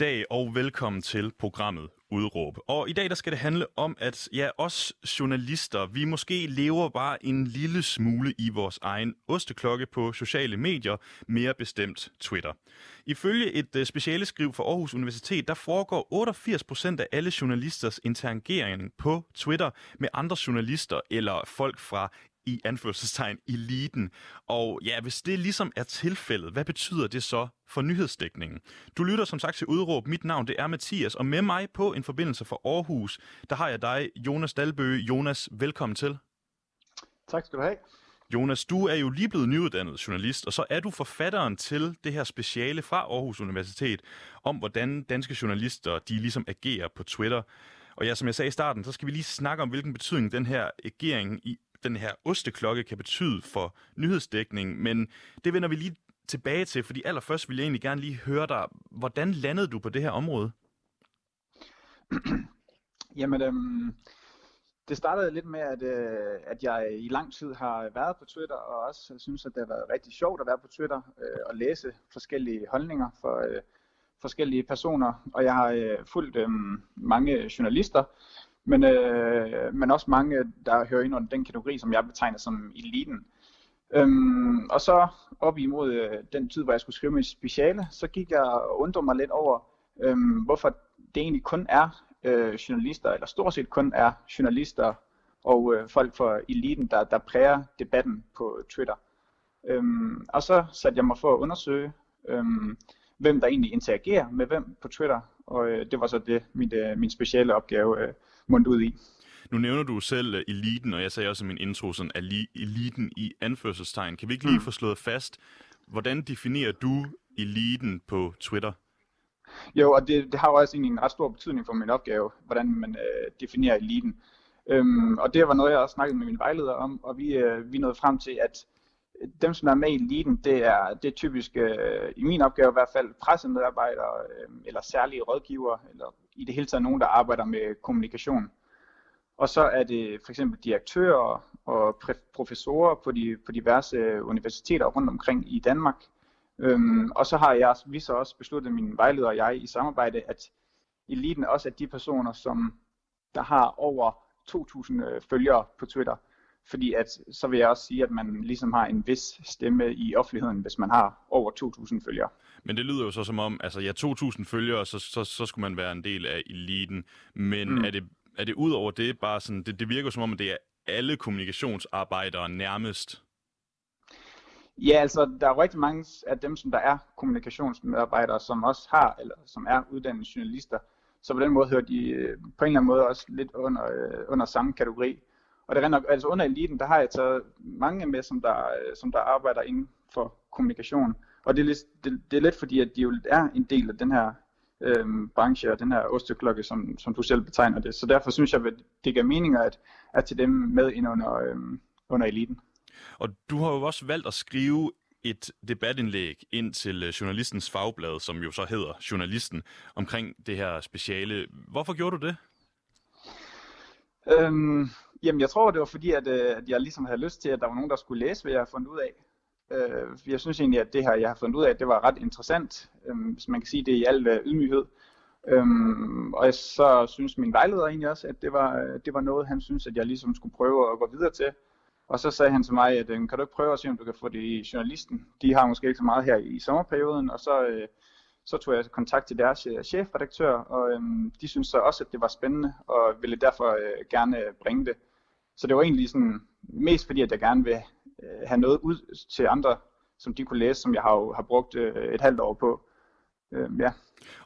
Dag og velkommen til programmet Udråb. Og i dag der skal det handle om, at ja, os journalister, vi måske lever bare en lille smule i vores egen osteklokke på sociale medier, mere bestemt Twitter. Ifølge et øh, uh, speciale skriv fra Aarhus Universitet, der foregår 88% af alle journalisters interagering på Twitter med andre journalister eller folk fra i anførselstegn eliten. Og ja, hvis det ligesom er tilfældet, hvad betyder det så for nyhedsdækningen? Du lytter som sagt til Udråb. Mit navn det er Mathias, og med mig på en forbindelse fra Aarhus, der har jeg dig, Jonas Dalbø. Jonas, velkommen til. Tak skal du have. Jonas, du er jo lige blevet nyuddannet journalist, og så er du forfatteren til det her speciale fra Aarhus Universitet om, hvordan danske journalister de ligesom agerer på Twitter. Og ja, som jeg sagde i starten, så skal vi lige snakke om, hvilken betydning den her agering i den her osteklokke kan betyde for nyhedsdækning, men det vender vi lige tilbage til, fordi allerførst vil jeg egentlig gerne lige høre dig, hvordan landede du på det her område? Jamen, øhm, det startede lidt med, at, øh, at jeg i lang tid har været på Twitter, og også synes, at det har været rigtig sjovt at være på Twitter øh, og læse forskellige holdninger for øh, forskellige personer. Og jeg har øh, fulgt øh, mange journalister, men, øh, men også mange, der hører ind under den kategori, som jeg betegner som eliten. Øhm, og så op imod øh, den tid, hvor jeg skulle skrive mit speciale, så gik jeg og undrede mig lidt over, øhm, hvorfor det egentlig kun er øh, journalister, eller stort set kun er journalister og øh, folk fra eliten, der, der præger debatten på Twitter. Øhm, og så satte jeg mig for at undersøge, øhm, hvem der egentlig interagerer med hvem på Twitter, og øh, det var så det, min, øh, min speciale opgave øh, mundt ud i. Nu nævner du selv uh, eliten, og jeg sagde også i min intro, sådan eliten i anførselstegn. Kan vi ikke lige mm. få slået fast, hvordan definerer du eliten på Twitter? Jo, og det, det har jo også en ret stor betydning for min opgave, hvordan man øh, definerer eliten. Øhm, og det var noget, jeg også snakkede med min vejleder om, og vi, øh, vi nåede frem til, at dem, som er med i eliten, det er, det er typisk, øh, i min opgave i hvert fald, pressemedarbejdere, øh, eller særlige rådgiver, eller i det hele taget nogen, der arbejder med kommunikation. Og så er det for eksempel direktører og professorer på, de, på diverse universiteter rundt omkring i Danmark. Øhm, og så har jeg, vi så også besluttet, min vejleder og jeg i samarbejde, at eliten også er de personer, som der har over 2.000 øh, følgere på Twitter. Fordi at, så vil jeg også sige, at man ligesom har en vis stemme i offentligheden, hvis man har over 2.000 følgere. Men det lyder jo så som om, altså ja, 2.000 følgere, så, så, så skulle man være en del af eliten. Men mm. er, det, er det ud over det bare sådan, det, det virker som om, at det er alle kommunikationsarbejdere nærmest? Ja, altså der er rigtig mange af dem, som der er kommunikationsmedarbejdere, som også har, eller som er uddannede journalister. Så på den måde hører de øh, på en eller anden måde også lidt under, øh, under samme kategori. Og det render, altså under eliten, der har jeg taget mange med, som der, øh, som der arbejder inden for kommunikation. Og det er, lidt, det, det er lidt fordi, at de jo er en del af den her øhm, branche og den her osteklokke, som, som du selv betegner det. Så derfor synes jeg, at det giver mening at, at til dem med ind under, øhm, under eliten. Og du har jo også valgt at skrive et debatindlæg ind til øh, journalistens fagblad, som jo så hedder Journalisten, omkring det her speciale. Hvorfor gjorde du det? Øhm, jamen, jeg tror, det var fordi, at, øh, at jeg ligesom havde lyst til, at der var nogen, der skulle læse, hvad jeg har fundet ud af. Øh, jeg synes egentlig, at det her, jeg har fundet ud af, det var ret interessant, øh, hvis man kan sige det i al øh, ydmyghed. Øhm, og så synes min vejleder egentlig også, at det var, øh, det var noget, han synes, at jeg ligesom skulle prøve at gå videre til. Og så sagde han til mig, at øh, kan du ikke prøve at se, om du kan få det i journalisten? De har måske ikke så meget her i sommerperioden, og så, øh, så tog jeg kontakt til deres øh, chefredaktør, og øh, de synes så også, at det var spændende, og ville derfor øh, gerne bringe det. Så det var egentlig sådan, mest fordi, at jeg gerne vil øh, have noget ud til andre, som de kunne læse, som jeg har, har brugt øh, et halvt år på. øh, ja.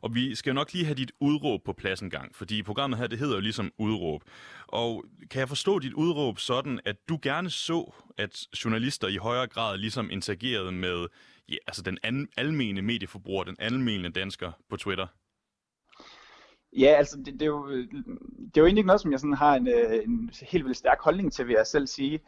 Og vi skal jo nok lige have dit udråb på plads en gang, fordi programmet her, det hedder jo ligesom udråb. Og kan jeg forstå dit udråb sådan, at du gerne så, at journalister i højere grad ligesom interagerede med ja, altså den an, almene medieforbruger, den almene dansker på Twitter? Ja, altså det, det, er jo, det er jo egentlig ikke noget, som jeg sådan har en, øh, en helt vildt stærk holdning til, vil jeg selv sige.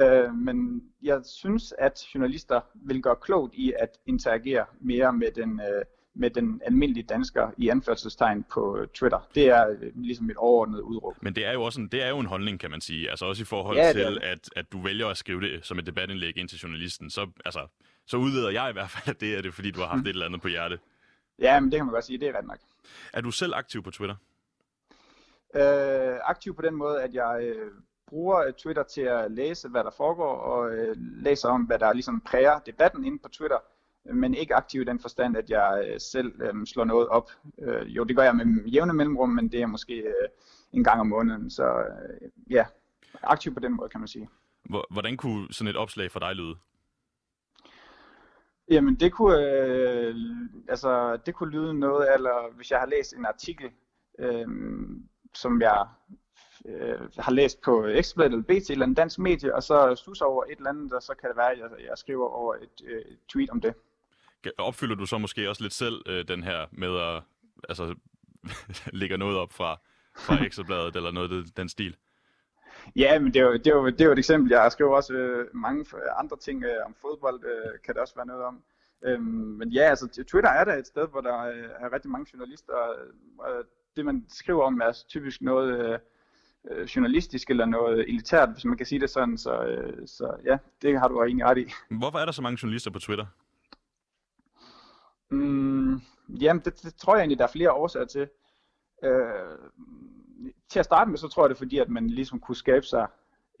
Øh, men jeg synes, at journalister vil gøre klogt i at interagere mere med den, øh, med den almindelige dansker i anførselstegn på Twitter. Det er øh, ligesom et overordnet udråb. Men det er jo også en, det er jo en holdning, kan man sige. Altså også i forhold ja, til, at, at du vælger at skrive det som et debatindlæg ind til journalisten. Så, altså, så udleder jeg i hvert fald, at det er det, fordi du har haft mm. et eller andet på hjerte. Ja, men det kan man godt sige. Det er ret nok. Er du selv aktiv på Twitter? Øh, aktiv på den måde, at jeg øh, bruger Twitter til at læse, hvad der foregår, og øh, læser om, hvad der ligesom præger debatten inde på Twitter men ikke aktiv i den forstand, at jeg øh, selv øh, slår noget op. Øh, jo, det gør jeg med jævne mellemrum, men det er måske øh, en gang om måneden. Så øh, ja, aktiv på den måde, kan man sige. Hvordan kunne sådan et opslag for dig lyde? Jamen, det kunne, øh, altså, det kunne lyde noget, eller hvis jeg har læst en artikel, øh, som jeg øh, har læst på Ekstrabladet eller BT eller en dansk medie, og så suser over et eller andet, og så kan det være, at jeg, jeg skriver over et øh, tweet om det opfylder du så måske også lidt selv øh, den her med at altså, lægge noget op fra, fra Ekstrabladet eller noget af den stil? Ja, men det er, jo, det, er jo, det er jo et eksempel. Jeg skriver også øh, mange andre ting øh, om fodbold, øh, kan det også være noget om. Øhm, men ja, altså Twitter er der et sted, hvor der øh, er rigtig mange journalister, og det man skriver om er typisk noget øh, øh, journalistisk eller noget elitært, hvis man kan sige det sådan. Så, øh, så ja, det har du egentlig ret i. Hvorfor er der så mange journalister på Twitter? Mm, jamen, det, det tror jeg egentlig, der er flere årsager til. Øh, til at starte med, så tror jeg det er fordi, at man ligesom kunne skabe sig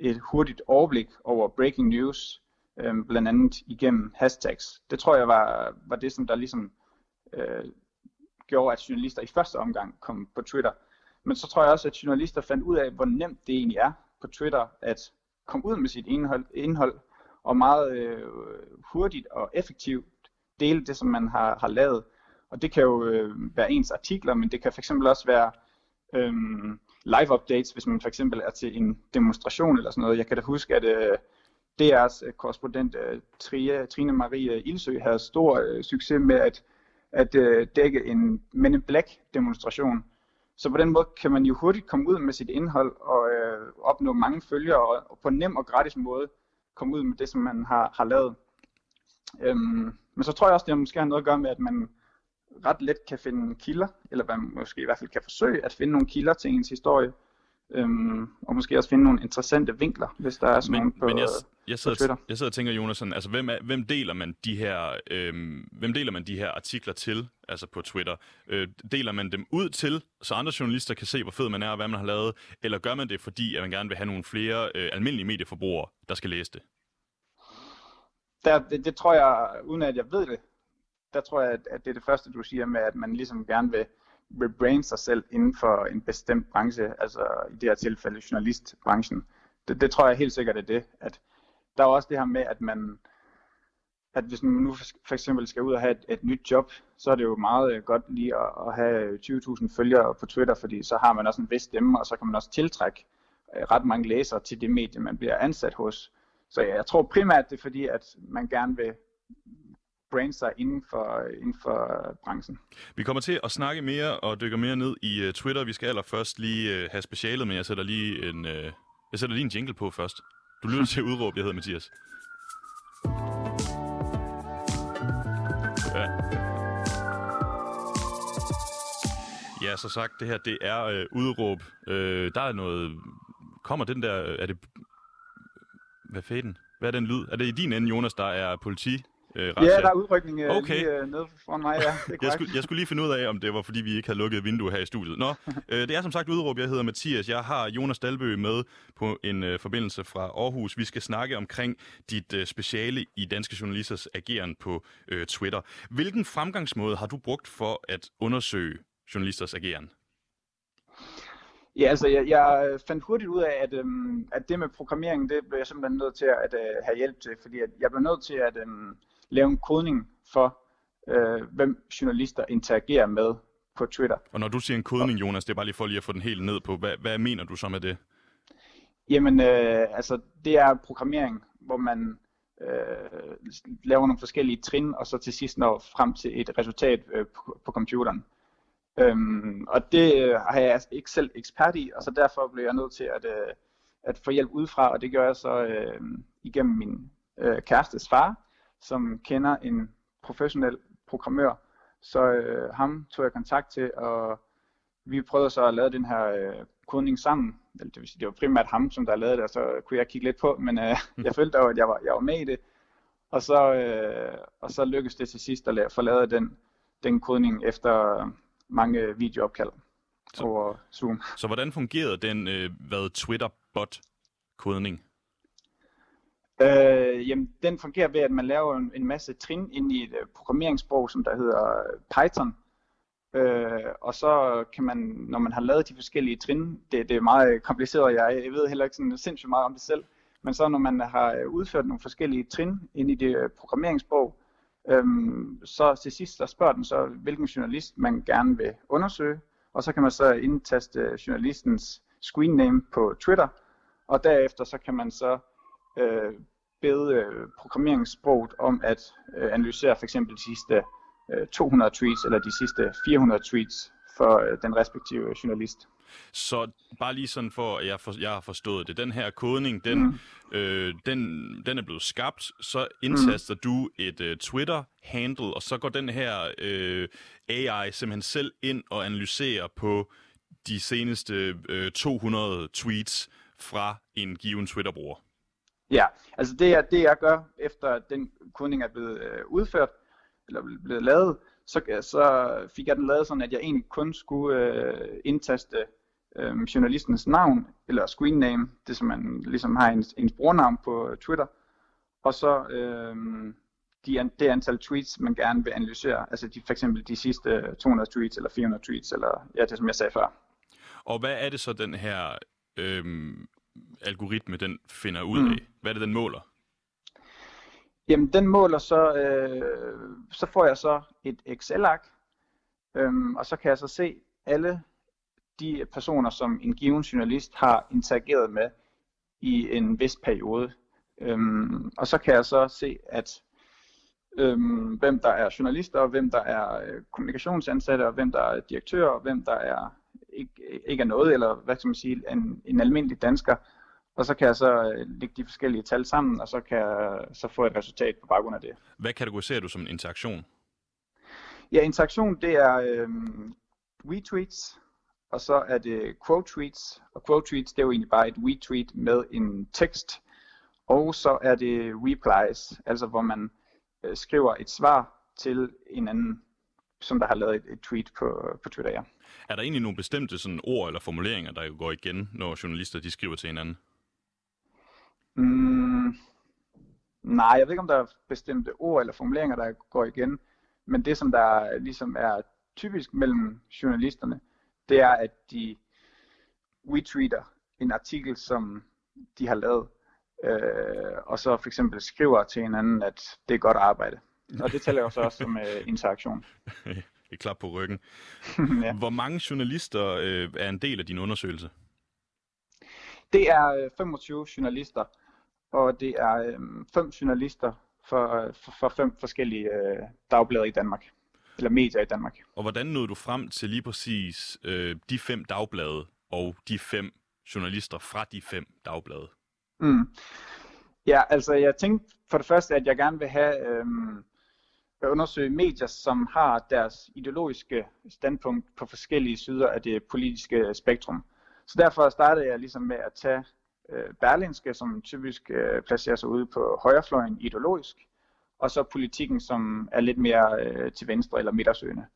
et hurtigt overblik over breaking news, øh, blandt andet igennem hashtags. Det tror jeg var, var det, som der ligesom øh, gjorde, at journalister i første omgang kom på Twitter. Men så tror jeg også, at journalister fandt ud af, hvor nemt det egentlig er på Twitter at komme ud med sit indhold, indhold og meget øh, hurtigt og effektivt dele det, som man har, har lavet. Og det kan jo øh, være ens artikler, men det kan fx også være øhm, live updates, hvis man for eksempel er til en demonstration eller sådan noget. Jeg kan da huske, at øh, DR's øh, korrespondent øh, Trine, Trine Marie øh, Ilsø havde stor øh, succes med at, at øh, dække en Men in Black demonstration. Så på den måde kan man jo hurtigt komme ud med sit indhold og øh, opnå mange følgere og, og på en nem og gratis måde komme ud med det, som man har, har lavet. Øhm, men så tror jeg også, det måske har noget at gøre med, at man ret let kan finde kilder, eller man måske i hvert fald kan forsøge at finde nogle kilder til ens historie, øhm, og måske også finde nogle interessante vinkler, hvis der er sådan men, på, men jeg, jeg sidder, på Twitter. Jeg sidder og tænker, Jonas, sådan, altså hvem, er, hvem, deler man de her, øhm, hvem deler man de her artikler til, altså på Twitter? Øh, deler man dem ud til, så andre journalister kan se, hvor fed man er, og hvad man har lavet, eller gør man det, fordi at man gerne vil have nogle flere øh, almindelige medieforbrugere, der skal læse det? der, det, det tror jeg, uden at jeg ved det, der tror jeg, at, det er det første, du siger med, at man ligesom gerne vil rebrande sig selv inden for en bestemt branche, altså i det her tilfælde journalistbranchen. Det, det tror jeg helt sikkert er det, at der er også det her med, at man, at hvis man nu for eksempel skal ud og have et, et nyt job, så er det jo meget øh, godt lige at, at have øh, 20.000 følgere på Twitter, fordi så har man også en vis stemme, og så kan man også tiltrække øh, ret mange læsere til det medie, man bliver ansat hos. Så jeg tror primært, det er fordi, at man gerne vil brande sig inden for, inden for branchen. Vi kommer til at snakke mere og dykke mere ned i uh, Twitter. Vi skal allerførst lige uh, have specialet, men jeg sætter lige en, uh, jeg sætter lige en jingle på først. Du lytter til udråb, jeg hedder Mathias. Ja. Ja, så sagt, det her, det er øh, udråb. Øh, der er noget... Kommer den der... Er det hvad fanden? Hvad er den lyd? Er det i din ende, Jonas, der er politi? Øh, ja, der er udrykning øh, okay. lige øh, nede foran mig, ja. Det jeg, skulle, jeg skulle lige finde ud af, om det var, fordi vi ikke havde lukket vinduet her i studiet. Nå, øh, det er som sagt udråb. Jeg hedder Mathias. Jeg har Jonas Dalbø med på en øh, forbindelse fra Aarhus. Vi skal snakke omkring dit øh, speciale i Danske Journalisters ageren på øh, Twitter. Hvilken fremgangsmåde har du brugt for at undersøge journalisters ageren? Ja, altså jeg, jeg fandt hurtigt ud af, at, øhm, at det med programmering, det blev jeg simpelthen nødt til at, uh, have hjælp til, fordi at jeg blev nødt til at øhm, lave en kodning for øh, hvem journalister interagerer med på Twitter. Og når du siger en kodning, Jonas, det er bare lige for lige at få den helt ned på. Hvad, hvad mener du så med det? Jamen, øh, altså, det er programmering, hvor man øh, laver nogle forskellige trin, og så til sidst når frem til et resultat øh, på, på computeren. Øhm, og det øh, har jeg altså ikke selv ekspert i, og så derfor blev jeg nødt til at, øh, at få hjælp udefra, og det gør jeg så øh, igennem min øh, kærestes far, som kender en professionel programmør. Så øh, ham tog jeg kontakt til, og vi prøvede så at lave den her øh, kodning sammen. Det vil sige, det var primært ham, som der lavede det, og så kunne jeg kigge lidt på, men øh, jeg følte dog, at jeg var, jeg var med i det. Og så, øh, og så lykkedes det til sidst at lave, få lavet den, den kodning efter mange videoopkald så, over Zoom. Så hvordan fungerede den øh, hvad Twitter-bot-kodning? Øh, jamen, den fungerer ved, at man laver en, en masse trin ind i et uh, programmeringssprog, som der hedder øh, Python. Øh, og så kan man, når man har lavet de forskellige trin, det, det er meget øh, kompliceret, jeg, jeg ved heller ikke sådan sindssygt meget om det selv, men så når man har udført nogle forskellige trin ind i det uh, programmeringssprog, øhm, så til sidst så spørger den så, hvilken journalist man gerne vil undersøge, og så kan man så indtaste journalistens screen name på Twitter, og derefter så kan man så øh, bede øh, programmeringssproget om at øh, analysere for eksempel de sidste øh, 200 tweets eller de sidste 400 tweets for øh, den respektive journalist. Så bare lige sådan for, at jeg, for, jeg har forstået det. Den her kodning, den, mm. øh, den, den er blevet skabt. Så indtaster mm. du et uh, Twitter-handle, og så går den her øh, AI simpelthen selv ind og analyserer på de seneste øh, 200 tweets fra en given Twitter-bruger. Ja, altså det, er, det jeg gør, efter den kunding er blevet øh, udført, eller blevet lavet, så, så fik jeg den lavet sådan, at jeg egentlig kun skulle øh, indtaste øh, journalistens navn, eller screen name, det som man ligesom har ens, ens brugernavn på øh, Twitter, og så øh, de, det antal tweets, man gerne vil analysere, altså de, for eksempel de sidste øh, 200 tweets, eller 400 tweets, eller ja, det som jeg sagde før. Og hvad er det så, den her øh, algoritme, den finder ud mm. af? Hvad er det, den måler? Jamen, den måler så, øh, så får jeg så et Excel-ark, øh, og så kan jeg så se alle de personer, som en given journalist har interageret med i en vis periode. Øhm, og så kan jeg så se, at øhm, hvem der er journalister, og hvem der er øh, kommunikationsansatte, og hvem der er direktører, og hvem der er ikke, ikke er noget, eller hvad skal man sige, en, en almindelig dansker. Og så kan jeg så øh, lægge de forskellige tal sammen, og så kan jeg så få et resultat på baggrund af det. Hvad kategoriserer du som en interaktion? Ja, interaktion det er øhm, retweets, og så er det quote tweets, og quote tweets det er jo egentlig bare et retweet med en tekst, og så er det replies, altså hvor man øh, skriver et svar til en anden, som der har lavet et, et tweet på, på Twitter, ja. Er der egentlig nogle bestemte sådan ord eller formuleringer, der går igen, når journalister de skriver til hinanden? Mm, nej, jeg ved ikke, om der er bestemte ord eller formuleringer, der går igen, men det, som der ligesom er typisk mellem journalisterne, det er, at de retweeter en artikel, som de har lavet, øh, og så for eksempel skriver til hinanden, at det er godt arbejde. Og det tæller jo så også som øh, interaktion. Et klap på ryggen. ja. Hvor mange journalister øh, er en del af din undersøgelse? Det er øh, 25 journalister, og det er øh, fem journalister for, for, for fem forskellige øh, dagblade i Danmark eller medier i Danmark. Og hvordan nåede du frem til lige præcis øh, de fem dagblade og de fem journalister fra de fem dagblade? Mm. Ja, altså jeg tænkte for det første, at jeg gerne vil have øhm, at undersøge medier, som har deres ideologiske standpunkt på forskellige sider af det politiske spektrum. Så derfor startede jeg ligesom med at tage øh, Berlinske, som typisk øh, placerer sig ude på højrefløjen ideologisk, og så politikken, som er lidt mere øh, til venstre eller midtersøgende.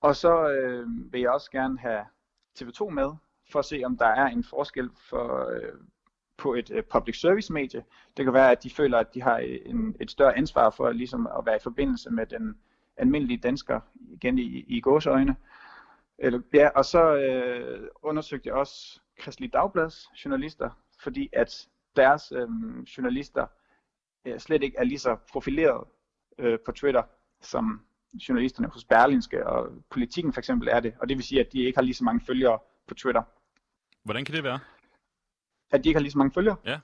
Og så øh, vil jeg også gerne have TV2 med, for at se, om der er en forskel for, øh, på et øh, public service medie. Det kan være, at de føler, at de har en, et større ansvar for ligesom at være i forbindelse med den almindelige dansker, igen i, i gåsøjne. Eller, ja, og så øh, undersøgte jeg også Kristelig Dagblads journalister, fordi at deres øh, journalister øh, slet ikke er lige så profileret øh, på Twitter, som journalisterne hos Berlinske og Politikken for eksempel er det. Og det vil sige, at de ikke har lige så mange følgere på Twitter. Hvordan kan det være? At de ikke har lige så mange følgere? Ja.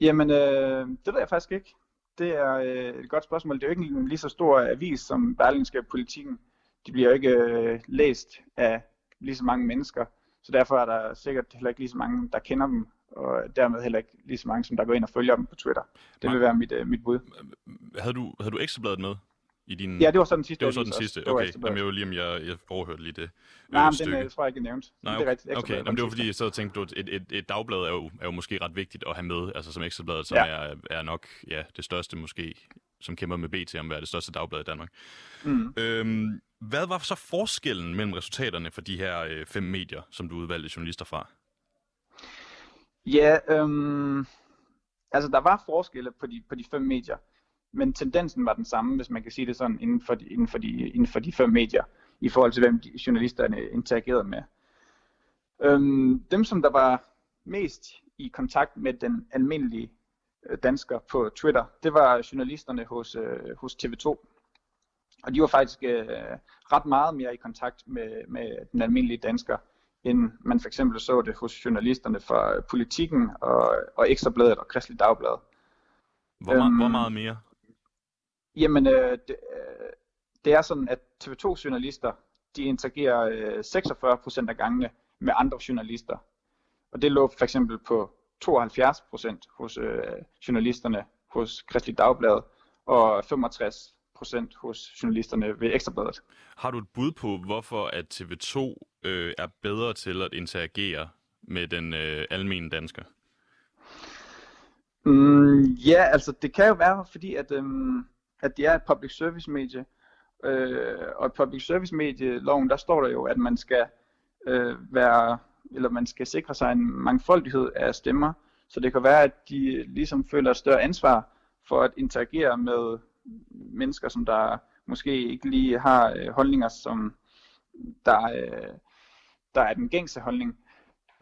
Jamen, øh, det ved jeg faktisk ikke. Det er øh, et godt spørgsmål. Det er jo ikke en lige så stor avis som Berlingske Politikken. De bliver jo ikke øh, læst af lige så mange mennesker. Så derfor er der sikkert heller ikke lige så mange, der kender dem, og dermed heller ikke lige så mange, som der går ind og følger dem på Twitter. Det vil være mit, øh, mit bud. Havde du, havde du ekstrabladet med? I din... Ja, det var så den sidste. Det var så den sidste, okay. Ekstrabladet. Jamen, jeg var lige om jeg, jeg overhørte lige det Nej, øh, men stykke. den øh, tror jeg ikke, jeg nævnte. Nej, det er rigtigt. okay. Jamen, det var fordi, jeg sad og tænkte, at et, et, et dagblad er jo, er jo måske ret vigtigt at have med, altså som Ekstrabladet, som Ja. er, er nok ja, det største måske, som kæmper med BT om at være det største dagblad i Danmark. Mm. Øhm, hvad var så forskellen mellem resultaterne for de her øh, fem medier, som du udvalgte journalister fra? Ja, øhm, altså der var forskelle på de, på de fem medier, men tendensen var den samme, hvis man kan sige det sådan, inden for de, inden for de, inden for de fem medier, i forhold til hvem de, journalisterne interagerede med. Øhm, dem, som der var mest i kontakt med den almindelige øh, dansker på Twitter, det var journalisterne hos, øh, hos TV2. Og de var faktisk øh, ret meget mere i kontakt med, med den almindelige dansker, end man for eksempel så det hos journalisterne fra Politikken og, og Ekstrabladet og Kristelig Dagblad. Hvor, Øhm, hvor meget mere? Jamen, øh, det, øh, det er sådan, at TV2 journalister, de interagerer øh, 46% af gangene med andre journalister. Og det lå for eksempel på 72% hos øh, journalisterne hos Kristelig Dagblad og 65% hos journalisterne ved Ekstrabladet. Har du et bud på, hvorfor at TV2 øh, er bedre til at interagere med den øh, almindelige dansker? Mm, ja, altså det kan jo være, fordi at, øhm, at de er et public service medie, øh, og i public service medieloven, der står der jo, at man skal øh, være, eller man skal sikre sig en mangfoldighed af stemmer, så det kan være, at de ligesom føler et større ansvar for at interagere med mennesker, som der måske ikke lige har øh, holdninger, som der, øh, der er den gængse holdning.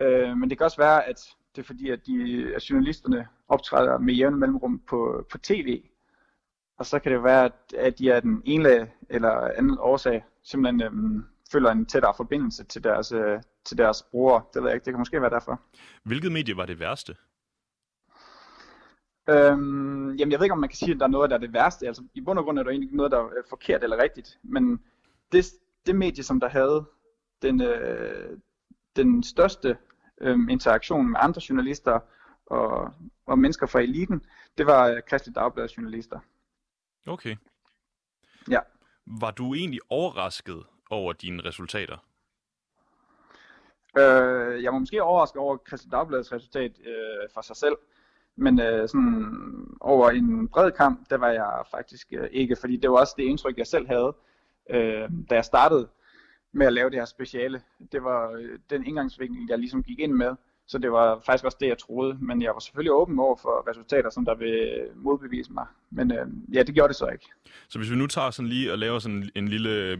Øh, men det kan også være, at det er fordi, at, de, at journalisterne optræder med jævne mellemrum på, på tv. Og så kan det være, at, de af den ene eller anden årsag simpelthen øhm, føler en tættere forbindelse til deres, øh, til deres brugere. Det ved jeg ikke, det kan måske være derfor. Hvilket medie var det værste? Øhm, jamen, jeg ved ikke, om man kan sige, at der er noget, der er det værste. Altså, I bund og grund er der egentlig noget, der er forkert eller rigtigt. Men det, det medie, som der havde den, øh, den største øh, interaktion med andre journalister og, og mennesker fra eliten, det var øh, Kristelig Dagbladets journalister. Okay. Ja. Var du egentlig overrasket over dine resultater? Øh, jeg var måske overrasket over Kristelig Dagbladets resultat øh, for sig selv, men øh, sådan over en bred kamp, der var jeg faktisk øh, ikke, fordi det var også det indtryk, jeg selv havde, øh, da jeg startede med at lave det her speciale. Det var øh, den indgangsvinkel, jeg ligesom gik ind med, så det var faktisk også det, jeg troede, men jeg var selvfølgelig åben over for resultater, som der vil modbevise mig, men øh, ja, det gjorde det så ikke. Så hvis vi nu tager sådan lige og laver sådan en lille,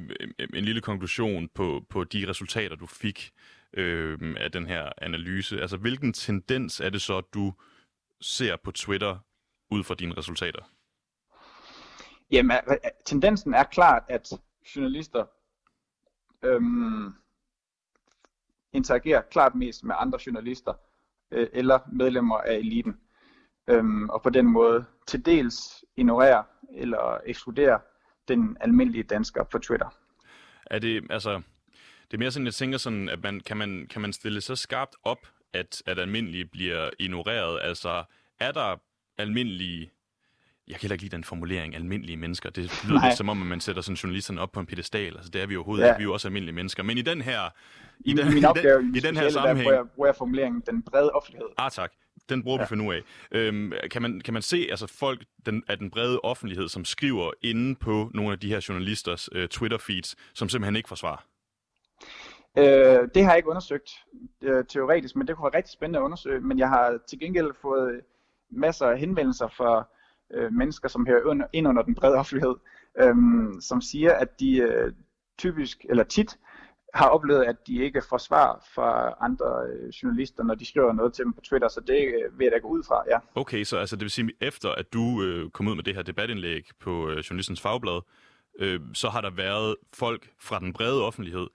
en lille konklusion på, på de resultater, du fik øh, af den her analyse, altså hvilken tendens er det så, du ser på Twitter ud fra dine resultater? Jamen, øh, tendensen er klart, at journalister øhm, interagerer klart mest med andre journalister øh, eller medlemmer af eliten. Øhm, og på den måde til dels ignorerer eller ekskluderer den almindelige dansker på Twitter. Er det, altså, det er mere sådan, jeg tænker sådan, at man, kan, man, kan man stille så skarpt op, at, at almindelige bliver ignoreret? Altså, er der almindelige, jeg kan heller ikke lide den formulering, almindelige mennesker. Det lyder lidt som om, at man sætter sådan journalisterne op på en pedestal. Altså, det er vi overhovedet Ja. ikke. Vi er jo også almindelige mennesker. Men i den her, i I den, min i opgave den, i den her speciale, der sammenhæng, bruger jeg, bruger jeg formuleringen den brede offentlighed. Ah, tak. Den bruger ja. vi for nu af. Øhm, kan, man, kan man se altså folk den, af den brede offentlighed, som skriver inde på nogle af de her journalisters øh, Twitter-feeds, som simpelthen ikke får svar? Øh, det har jeg ikke undersøgt øh, teoretisk, men det kunne være rigtig spændende at undersøge. Men jeg har til gengæld fået masser af henvendelser fra øh, mennesker, som hører under, ind under den brede offentlighed, øh, som siger, at de øh, typisk eller tit har oplevet, at de ikke får svar fra andre øh, journalister, når de skriver noget til dem på Twitter, så det øh, vil jeg da gå ud fra, ja. Okay, så altså, det vil sige, efter at du øh, kom ud med det her debatindlæg på øh, Journalistens Fagblad, øh, så har der været folk fra den brede offentlighed,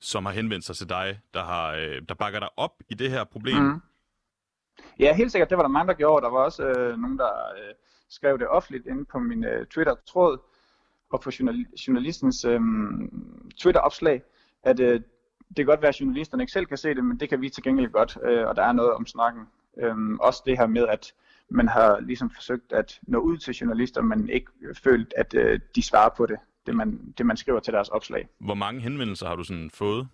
som har henvendt sig til dig, der, har, øh, der bakker dig op i det her problem. Mm. Ja, helt sikkert. Det var der mange, der gjorde. Der var også øh, nogen, der øh, skrev det offentligt inde på min øh, Twitter-tråd og på journal- journalistens øh, Twitter-opslag, at øh, det kan godt være, at journalisterne ikke selv kan se det, men det kan vi til gengæld godt, øh, og der er noget om snakken. Øh, også det her med, at man har ligesom forsøgt at nå ud til journalister, men ikke følt, at øh, de svarer på det, det man, det man skriver til deres opslag. Hvor mange henvendelser har du sådan fået?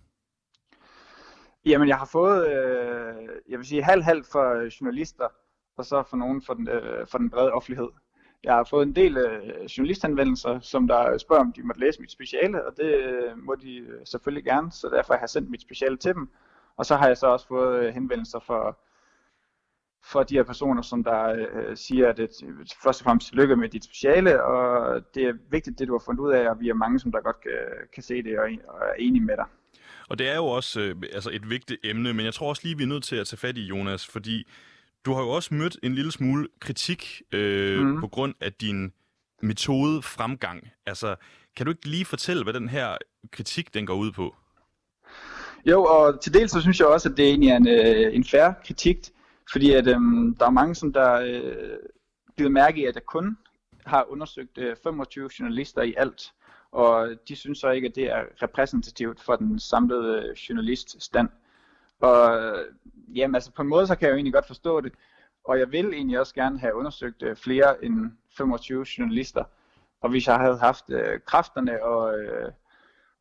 Jamen, jeg har fået, øh, jeg vil sige, halv-halv for journalister, og så for nogen for den, øh, for den brede offentlighed. Jeg har fået en del øh, journalisthenvendelser, som der spørger, om de måtte læse mit speciale, og det øh, må de øh, selvfølgelig gerne, så derfor har jeg sendt mit speciale til dem. Og så har jeg så også fået øh, henvendelser for, for de her personer, som der øh, siger, at det, først og fremmest lykke med dit speciale, og det er vigtigt, det du har fundet ud af, og vi er mange, som der godt kan, kan se det og, og er enige med dig. Og det er jo også øh, altså et vigtigt emne, men jeg tror også lige, vi er nødt til at tage fat i, Jonas, fordi du har jo også mødt en lille smule kritik øh, mm. på grund af din metode fremgang. Altså, kan du ikke lige fortælle, hvad den her kritik den går ud på? Jo, og til dels så synes jeg også, at det egentlig er en, øh, en færre kritik, fordi at, øhm, der er mange, som der øh, bliver mærke i, at jeg kun har undersøgt øh, 25 journalister i alt, og de synes så ikke, at det er repræsentativt for den samlede journaliststand. Og jamen, altså på en måde, så kan jeg jo egentlig godt forstå det, og jeg vil egentlig også gerne have undersøgt øh, flere end 25 journalister. Og hvis jeg havde haft øh, kræfterne og, øh,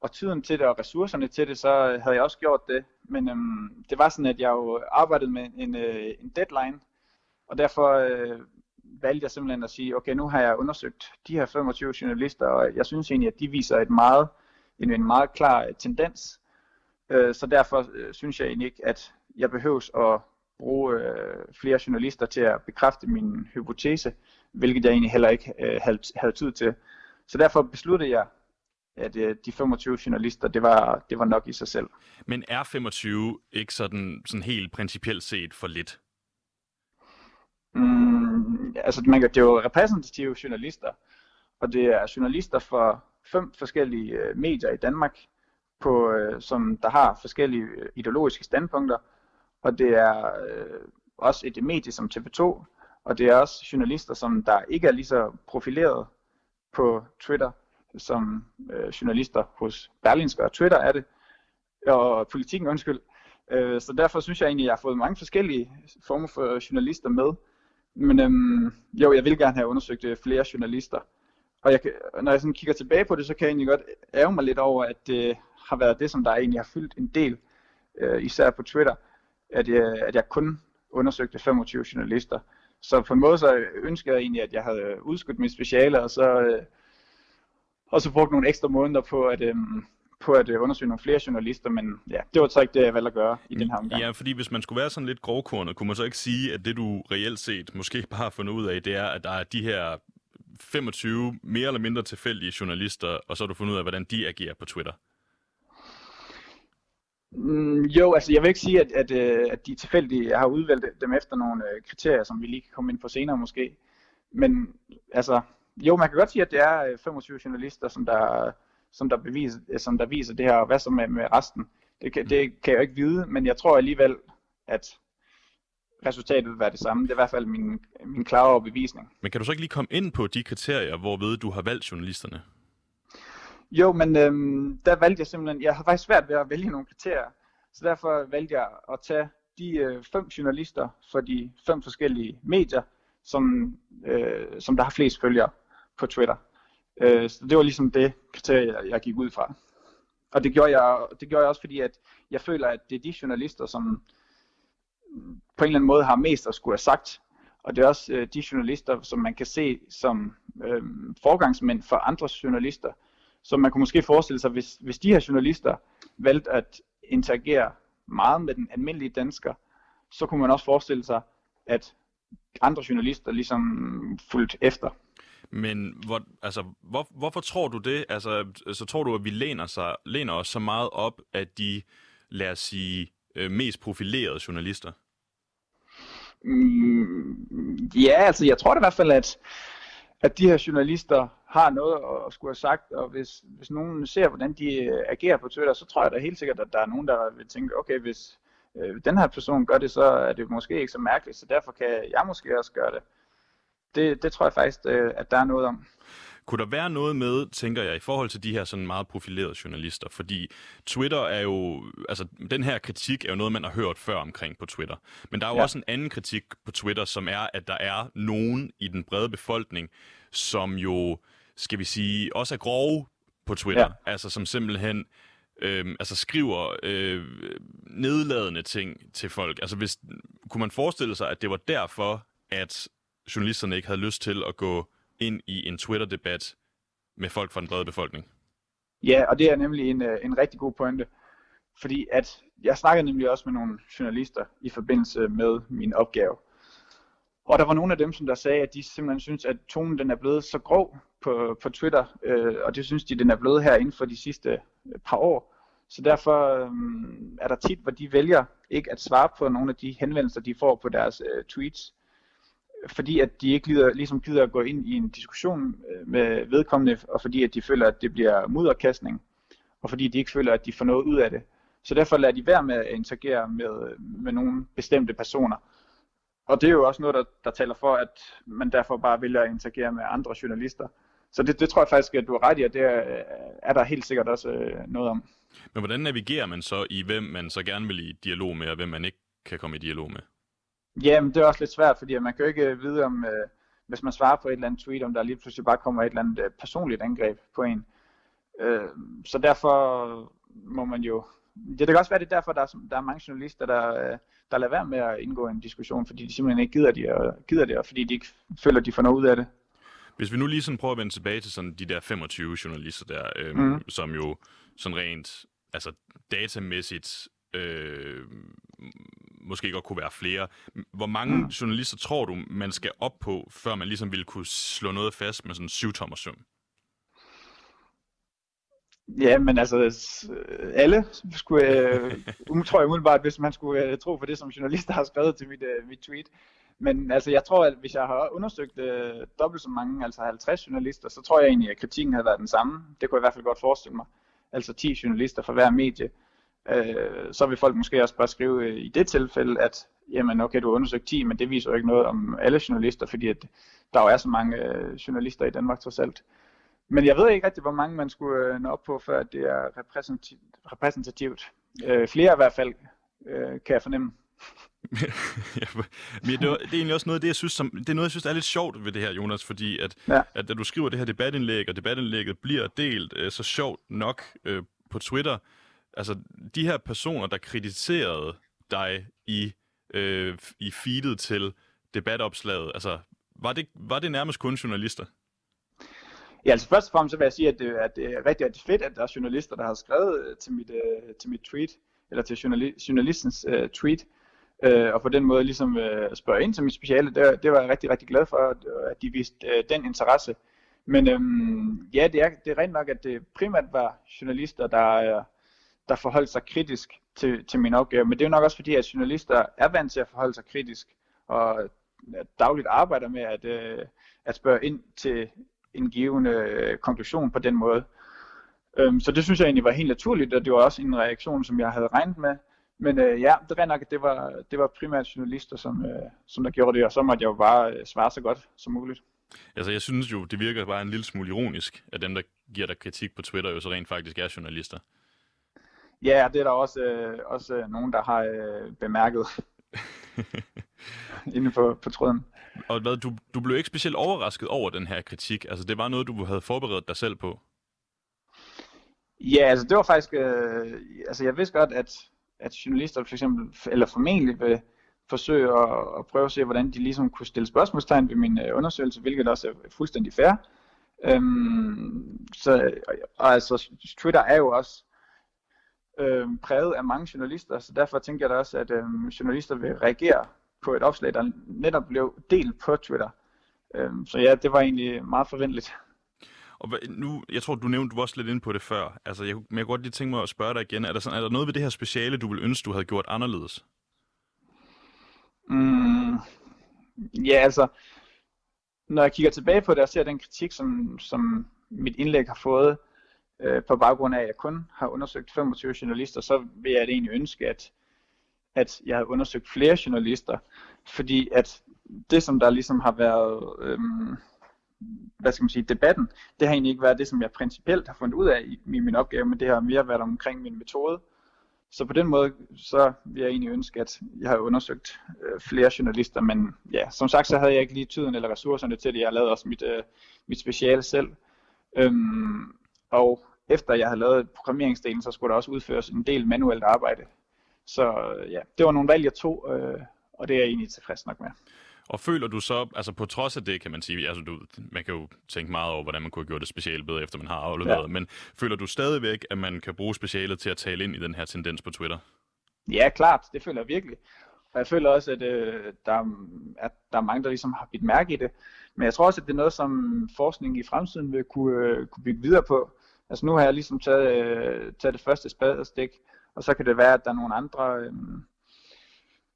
og tiden til det og ressourcerne til det, så havde jeg også gjort det. Men øhm, det var sådan, at jeg jo arbejdede med en, øh, en deadline, og derfor øh, valgte jeg simpelthen at sige, okay, nu har jeg undersøgt de her 25 journalister, og jeg synes egentlig, at de viser et meget, en, en meget klar øh, tendens. Øh, så derfor øh, synes jeg egentlig ikke, at jeg behøves at bruge øh, flere journalister til at bekræfte min hypotese, hvilket jeg egentlig heller ikke øh, havde, havde tid til. Så derfor besluttede jeg, at øh, de 25 journalister, det var, det var nok i sig selv. Men er 25 ikke sådan, sådan helt principielt set for lidt? Mm, altså, man kan, det er jo repræsentative journalister, og det er journalister fra fem forskellige øh, medier i Danmark, på, øh, som der har forskellige øh, ideologiske standpunkter, og det er øh, også et medie som TV2, og det er også journalister, som der ikke er lige så profileret på Twitter, som øh, journalister hos Berlinske og Twitter er det, og politikken, undskyld. Øh, så derfor synes jeg egentlig, at jeg har fået mange forskellige former for journalister med. Men øhm, jo, jeg vil gerne have undersøgt øh, flere journalister. Og jeg kan, når jeg sådan kigger tilbage på det, så kan jeg egentlig godt ærge mig lidt over, at det har været det, som der egentlig har fyldt en del, øh, især på Twitter, at jeg, at jeg kun undersøgte 25 journalister. Så på en måde så ønskede jeg egentlig, at jeg havde udskudt mit speciale, og så, øh, og så brugt nogle ekstra måneder på at, øh, på at øh, undersøge nogle flere journalister, men ja, det var så ikke det, jeg valgte at gøre i den her omgang. Ja, fordi hvis man skulle være sådan lidt grovkornet, kunne man så ikke sige, at det du reelt set måske bare har fundet ud af, det er, at der er de her 25 mere eller mindre tilfældige journalister, og så har du fundet ud af, hvordan de agerer på Twitter? Mm, jo, altså jeg vil ikke sige, at, at, øh, at de er tilfældige. Jeg har udvalgt dem efter nogle øh, kriterier, som vi lige kan komme ind på senere måske. Men altså, jo, man kan godt sige, at det er 25 øh, journalister, som der, som der, beviser, som der viser det her, og hvad så med, med resten? Det kan, det kan jeg jo ikke vide, men jeg tror alligevel, at resultatet vil være det samme. Det er i hvert fald min, min klare overbevisning. Men kan du så ikke lige komme ind på de kriterier, hvorved du har valgt journalisterne? Jo, men øhm, der valgte jeg simpelthen, jeg har faktisk svært ved at vælge nogle kriterier, så derfor valgte jeg at tage de øh, fem journalister for de fem forskellige medier, som, øh, som der har flest følgere på Twitter. Øh, så det var ligesom det kriterie, jeg, jeg gik ud fra. Og det gjorde, jeg, det gjorde jeg også, fordi at jeg føler, at det er de journalister, som på en eller anden måde har mest at skulle have sagt. Og det er også øh, de journalister, som man kan se som øh, forgangsmænd for andre journalister. Så man kunne måske forestille sig, hvis, hvis de her journalister valgte at interagere meget med den almindelige dansker, så kunne man også forestille sig, at andre journalister ligesom fulgte efter. Men hvor, altså, hvor, hvorfor tror du det? Altså, så tror du, at vi læner, sig, læner os så meget op at de, lad os sige, øh, mest profilerede journalister? Mm, ja, altså jeg tror da i hvert fald, at, at de her journalister har noget at, skulle have sagt, og hvis, hvis nogen ser, hvordan de øh, agerer på Twitter, så tror jeg da helt sikkert, at der er nogen, der vil tænke, okay, hvis øh, den her person gør det, så er det måske ikke så mærkeligt, så derfor kan jeg måske også gøre det. Det, det tror jeg faktisk, øh, at der er noget om. Kunne der være noget med, tænker jeg, i forhold til de her sådan meget profilerede journalister? Fordi Twitter er jo, altså den her kritik er jo noget, man har hørt før omkring på Twitter. Men der er jo ja. også en anden kritik på Twitter, som er, at der er nogen i den brede befolkning, som jo, skal vi sige, også er grove på Twitter. Ja. Altså som simpelthen øh, altså skriver øh, nedladende ting til folk. Altså hvis, kunne man forestille sig, at det var derfor, at journalisterne ikke havde lyst til at gå ind i en Twitter-debat med folk fra den brede befolkning? Ja, og det er nemlig en, øh, en rigtig god pointe. Fordi at jeg snakkede nemlig også med nogle journalister i forbindelse med min opgave. Og der var nogle af dem, som der sagde, at de simpelthen synes, at tonen den er blevet så grov på, på Twitter, øh, og det synes de, den er blevet her inden for de sidste øh, par år. Så derfor øh, er der tit, hvor de vælger ikke at svare på nogle af de henvendelser, de får på deres øh, tweets fordi at de ikke gider, ligesom gider at gå ind i en diskussion øh, med vedkommende, og fordi at de føler, at det bliver mudderkastning, og fordi de ikke føler, at de får noget ud af det. Så derfor lader de være med at interagere med, øh, med nogle bestemte personer. Og det er jo også noget, der, der taler for, at man derfor bare vælger at interagere med andre journalister. Så det, det tror jeg faktisk, at du er ret i, og det er, er der helt sikkert også øh, noget om. Men hvordan navigerer man så i, hvem man så gerne vil i dialog med, og hvem man ikke kan komme i dialog med? Jamen, det er også lidt svært, fordi man kan jo ikke vide, om øh, hvis man svarer på et eller andet tweet, om der lige pludselig bare kommer et eller andet øh, personligt angreb på en. Øh, så derfor må man jo... Det kan også være, det er derfor, der er, der er mange journalister, der, øh, der lader være med at indgå i en diskussion, fordi de simpelthen ikke gider det, og, gider det, og fordi de ikke føler, de får noget ud af det. Hvis vi nu lige sådan prøver at vende tilbage til sådan de der 25 journalister der, øh, mm. som jo sådan rent altså datamæssigt øh, måske godt kunne være flere. Hvor mange mm. journalister tror du, man skal op på, før man ligesom ville kunne slå noget fast med sådan en syvtommer søm? Ja, men altså, alle skulle, øh, tror jeg umiddelbart, hvis man skulle øh, tro på det, som journalister har skrevet til mit, øh, mit tweet. Men altså, jeg tror, at hvis jeg har undersøgt øh, dobbelt så mange, altså 50 journalister, så tror jeg egentlig, at kritikken havde været den samme. Det kunne jeg i hvert fald godt forestille mig. Altså 10 journalister for hver medie øh, så vil folk måske også bare skrive øh, i det tilfælde, at jamen okay, du har undersøgt 10, men det viser jo ikke noget om alle journalister, fordi at der jo er så mange øh, journalister i Danmark trods alt. Men jeg ved ikke rigtig, hvor mange man skulle øh, nå op på, før det er repræsentativt. repræsentativt. Øh, flere i hvert fald, øh, kan jeg fornemme. ja, men det, var, det er egentlig også noget, det, jeg synes, som, det er noget, jeg synes er lidt sjovt ved det her, Jonas, fordi at, ja. at da du skriver det her debatindlæg, og debatindlægget bliver delt øh, så sjovt nok øh, på Twitter, altså de her personer, der kritiserede dig i, øh, i feedet til debatopslaget, altså var det, var det nærmest kun journalister? Ja, altså først og fremmest så vil jeg sige, at det, at det er rigtig, rigtig fedt, at der er journalister, der har skrevet øh, til mit, øh, til mit tweet, eller til journali- journalistens uh, tweet, uh, og på den måde ligesom uh, spørge ind til mit speciale. Det, det var jeg rigtig, rigtig glad for, at, at de viste uh, den interesse. Men um, ja, det er, det er rent nok, at det primært var journalister, der, der forholdt sig kritisk til, til min opgave. Men det er jo nok også fordi, at journalister er vant til at forholde sig kritisk, og dagligt arbejder med at, øh, at spørge ind til en givende øh, konklusion på den måde. Øhm, så det synes jeg egentlig var helt naturligt, og det var også en reaktion, som jeg havde regnet med. Men øh, ja, det var nok, at det var, det var primært journalister, som, øh, som der gjorde det, og så måtte jeg jo bare øh, svare så godt som muligt. Altså, jeg synes jo, det virker bare en lille smule ironisk, at dem, der giver dig kritik på Twitter, jo så rent faktisk er journalister. Ja, det er der også, øh, også øh, nogen, der har øh, bemærket inde på, på tråden. Og hvad, du, du blev ikke specielt overrasket over den her kritik? Altså, det var noget, du havde forberedt dig selv på? Ja, altså det var faktisk, øh, altså jeg vidste godt, at, at journalister for eksempel, eller formentlig vil forsøge at, at prøve at se, hvordan de ligesom kunne stille spørgsmålstegn ved min øh, undersøgelse, hvilket også er fuldstændig fair. Øhm, så, og altså Twitter er jo også øh, præget af mange journalister, så derfor tænker jeg da også, at øh, journalister vil reagere på et opslag, der netop blev delt på Twitter. Øh, så ja, det var egentlig meget forventeligt. Og nu, jeg tror, du nævnte du også lidt ind på det før. Altså, jeg, men jeg kunne godt lige tænke mig at spørge dig igen. Er der, sådan, er der noget ved det her speciale, du vil ønske, du havde gjort anderledes? Mm, ja, altså, når jeg kigger tilbage på det og ser den kritik, som, som mit indlæg har fået, øh, på baggrund af, at jeg kun har undersøgt 25 journalister, så vil jeg egentlig ønske, at, at jeg har undersøgt flere journalister, fordi at det, som der ligesom har været, øhm, hvad skal man sige, debatten, det har egentlig ikke været det, som jeg principielt har fundet ud af i, i min opgave, men det har mere været omkring min metode. Så på den måde, så vil jeg egentlig ønske, at jeg har undersøgt øh, flere journalister, men ja, som sagt, så havde jeg ikke lige tiden eller ressourcerne til det. Jeg lavede også mit, øh, mit speciale selv. Øhm, og efter jeg havde lavet programmeringsdelen, så skulle der også udføres en del manuelt arbejde. Så øh, ja, det var nogle valg, jeg tog, øh, og det er jeg egentlig tilfreds nok med. Og føler du så, altså på trods af det, kan man sige, altså du, man kan jo tænke meget over, hvordan man kunne have gjort det specielt bedre, efter man har afleveret, ja. men føler du stadigvæk, at man kan bruge specialet til at tale ind i den her tendens på Twitter? Ja, klart, det føler jeg virkelig. Og jeg føler også, at, øh, der, at der er mange, der ligesom har bidt mærke i det. Men jeg tror også, at det er noget, som forskning i fremtiden vil kunne, øh, kunne bygge videre på. Altså nu har jeg ligesom taget, øh, taget det første spadestik, og så kan det være, at der er nogle andre øh,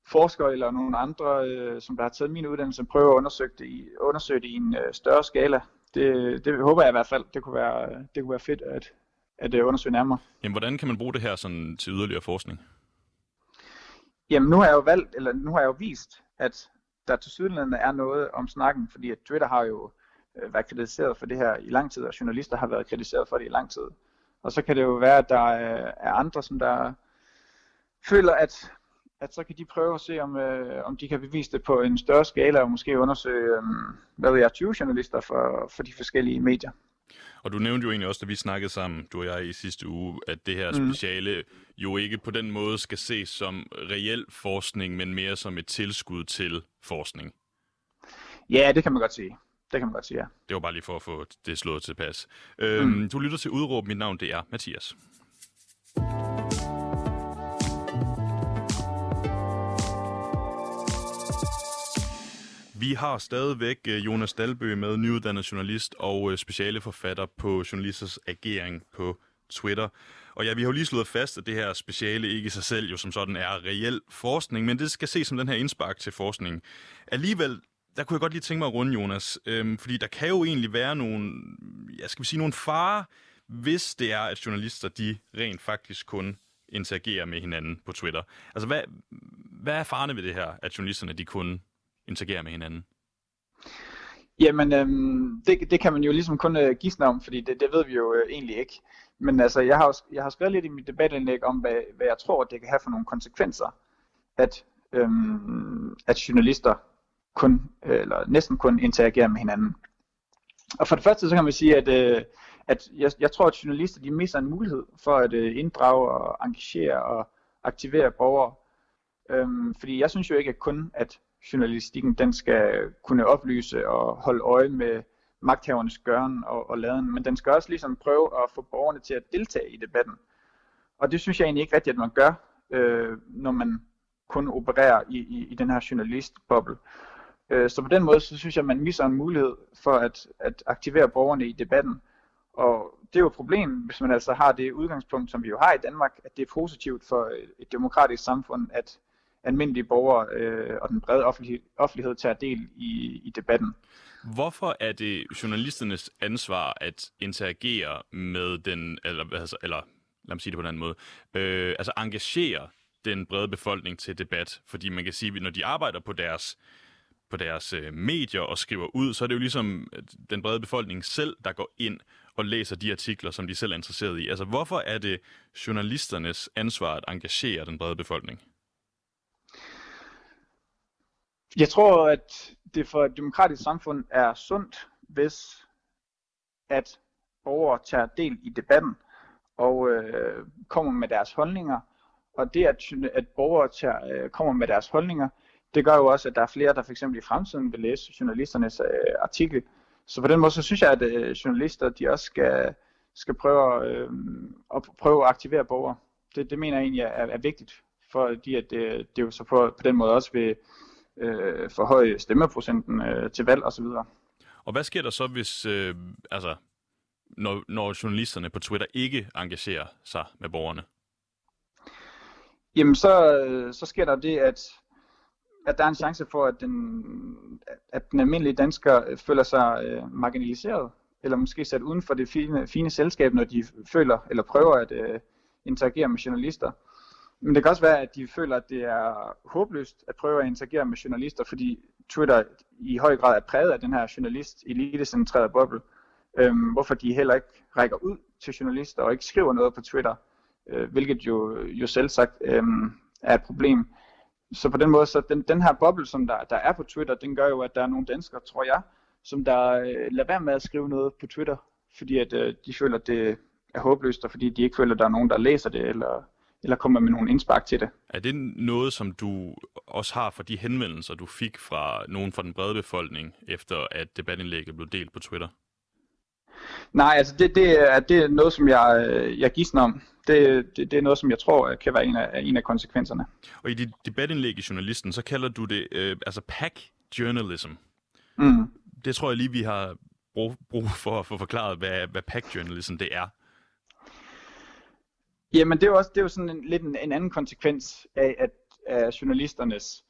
forskere eller nogle andre, øh, som der har taget min uddannelse, prøver at undersøge det i, undersøge det i en øh, større skala. Det, det håber jeg i hvert fald. Det kunne være, øh, det kunne være fedt at, at øh, undersøge nærmere. Jamen, hvordan kan man bruge det her sådan, til yderligere forskning? Jamen, nu har jeg jo valgt, eller nu har jeg jo vist, at der til sydlandet er noget om snakken, fordi at Twitter har jo øh, været kritiseret for det her i lang tid, og journalister har været kritiseret for det i lang tid. Og så kan det jo være, at der øh, er andre, som der føler, at, at så kan de prøve at se, om, øh, om de kan bevise det på en større skala, og måske undersøge, øh, hvad ved jeg, 20 journalister for, for de forskellige medier. Og du nævnte jo egentlig også, da vi snakkede sammen, du og jeg i sidste uge, at det her mm. speciale mm. jo ikke på den måde skal ses som reel forskning, men mere som et tilskud til forskning. Ja, det kan man godt sige. Det kan man godt sige, ja. Det var bare lige for at få det slået til pas. Øhm, mm. Du lytter til Udråb. Mit navn det er Mathias. Vi har stadigvæk øh, Jonas Dalbø med, nyuddannet journalist og øh, speciale forfatter på journalisters agering på Twitter. Og ja, vi har jo lige slået fast, at det her speciale ikke i sig selv jo som sådan er reel forskning, men det skal ses som den her indspark til forskning. Alligevel, der kunne jeg godt lige tænke mig at runde, Jonas, øhm, fordi der kan jo egentlig være nogle, ja, skal vi sige, nogle farer, hvis det er, at journalister, de rent faktisk kun interagerer med hinanden på Twitter. Altså, hvad, hvad er farerne ved det her, at journalisterne, de kun interagerer med hinanden? Jamen, øhm, det, det kan man jo ligesom kun øh, gisne om, fordi det, det ved vi jo øh, egentlig ikke. Men altså, jeg har, jeg har skrevet lidt i mit debatindlæg om, hvad, hvad jeg tror, det kan have for nogle konsekvenser, at, øhm, at journalister kun, øh, eller næsten kun interagerer med hinanden. Og for det første, så kan man sige, at, øh, at jeg, jeg tror, at journalister de misser en mulighed for at øh, inddrage og engagere og aktivere borgere. Øhm, fordi jeg synes jo ikke at kun, at journalistikken den skal kunne oplyse og holde øje med magthavernes gøren og, og laden, men den skal også ligesom prøve at få borgerne til at deltage i debatten. Og det synes jeg egentlig ikke rigtigt, at man gør, øh, når man kun opererer i, i, i den her journalistboble. Øh, så på den måde, så synes jeg, at man misser en mulighed for at, at aktivere borgerne i debatten. Og det er jo et problem, hvis man altså har det udgangspunkt, som vi jo har i Danmark, at det er positivt for et demokratisk samfund, at almindelige borgere øh, og den brede offentlighed, offentlighed tager del i, i debatten. Hvorfor er det journalisternes ansvar at interagere med den, eller, altså, eller lad mig sige det på en anden måde, øh, altså engagere den brede befolkning til debat? Fordi man kan sige, at når de arbejder på deres på deres øh, medier og skriver ud, så er det jo ligesom øh, den brede befolkning selv, der går ind og læser de artikler, som de selv er interesseret i. Altså, hvorfor er det journalisternes ansvar at engagere den brede befolkning? Jeg tror, at det for et demokratisk samfund er sundt, hvis at borgere tager del i debatten og øh, kommer med deres holdninger. Og det, at, at borgere tager, øh, kommer med deres holdninger, det gør jo også, at der er flere, der for eksempel i fremtiden vil læse journalisternes øh, artikel. Så på den måde, så synes jeg, at øh, journalister, de også skal, skal prøve, øh, at prøve at aktivere borgere. Det, det mener jeg egentlig er, er vigtigt, fordi at det, det jo så på, på den måde også vil øh, forhøje stemmeprocenten øh, til valg osv. Og hvad sker der så, hvis, øh, altså, når, når journalisterne på Twitter ikke engagerer sig med borgerne? Jamen, så, så sker der det, at at der er en chance for, at den, at den almindelige dansker føler sig øh, marginaliseret, eller måske sat uden for det fine, fine selskab, når de føler eller prøver at øh, interagere med journalister. Men det kan også være, at de føler, at det er håbløst at prøve at interagere med journalister, fordi Twitter i høj grad er præget af den her journalist elitecentrerede boble. Øhm, hvorfor de heller ikke rækker ud til journalister og ikke skriver noget på Twitter, øh, hvilket jo, jo selv sagt øhm, er et problem. Så på den måde, så den, den her boble, som der, der er på Twitter, den gør jo, at der er nogle danskere, tror jeg, som der øh, lader være med at skrive noget på Twitter, fordi at øh, de føler, at det er håbløst, og fordi de ikke føler, at der er nogen, der læser det, eller, eller kommer med nogle indspark til det. Er det noget, som du også har fra de henvendelser, du fik fra nogen fra den brede befolkning, efter at debatindlægget blev delt på Twitter? Nej, altså det, det, er, det er noget, som jeg, øh, jeg gidsner om. Det, det, det er noget, som jeg tror kan være en af, en af konsekvenserne. Og i dit debatindlæg i Journalisten, så kalder du det øh, altså pack journalism. Mm. Det tror jeg lige, vi har brug, brug for at få forklaret, hvad, hvad pack journalism det er. Jamen det er jo også det er jo sådan en, lidt en, en anden konsekvens af, at, af journalisternes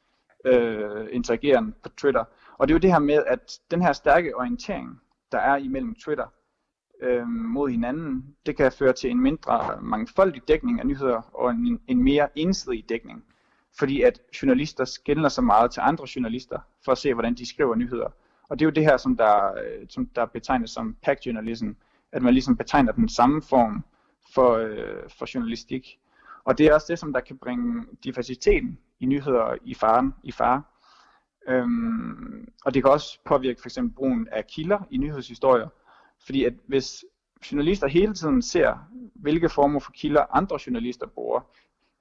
øh, interageren på Twitter. Og det er jo det her med, at den her stærke orientering, der er imellem Twitter øh, mod hinanden, det kan føre til en mindre mangfoldig dækning af nyheder og en, en mere ensidig dækning. Fordi at journalister skældner så meget til andre journalister for at se, hvordan de skriver nyheder. Og det er jo det her, som der, øh, som der betegnes som pack journalism, at man ligesom betegner den samme form for, øh, for journalistik. Og det er også det, som der kan bringe diversiteten i nyheder i faren, i fare. Øhm, og det kan også påvirke for eksempel brugen af kilder i nyhedshistorier. Fordi at hvis journalister hele tiden ser, hvilke former for kilder andre journalister bruger,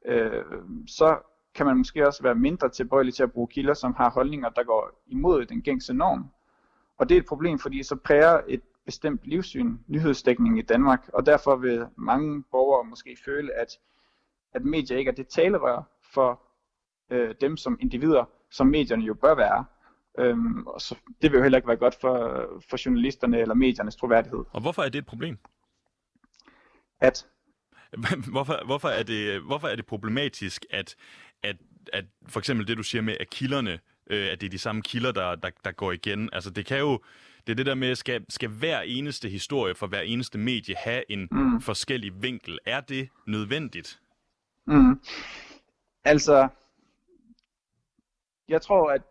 øh, så kan man måske også være mindre tilbøjelig til at bruge kilder, som har holdninger, der går imod den gængse norm. Og det er et problem, fordi så præger et bestemt livssyn nyhedsdækning i Danmark, og derfor vil mange borgere måske føle, at, at medier ikke er det talerør for øh, dem som individer, som medierne jo bør være. Øhm, og så, det vil jo heller ikke være godt for, for journalisterne eller mediernes troværdighed. Og hvorfor er det et problem? At? hvorfor, hvorfor, er det, hvorfor er det problematisk, at, at, at for eksempel det, du siger med, at kilderne, øh, at det er de samme kilder, der, der, der går igen? Altså det kan jo, det er det der med, skal, skal hver eneste historie for hver eneste medie have en mm. forskellig vinkel? Er det nødvendigt? Mm. Altså, jeg tror, at,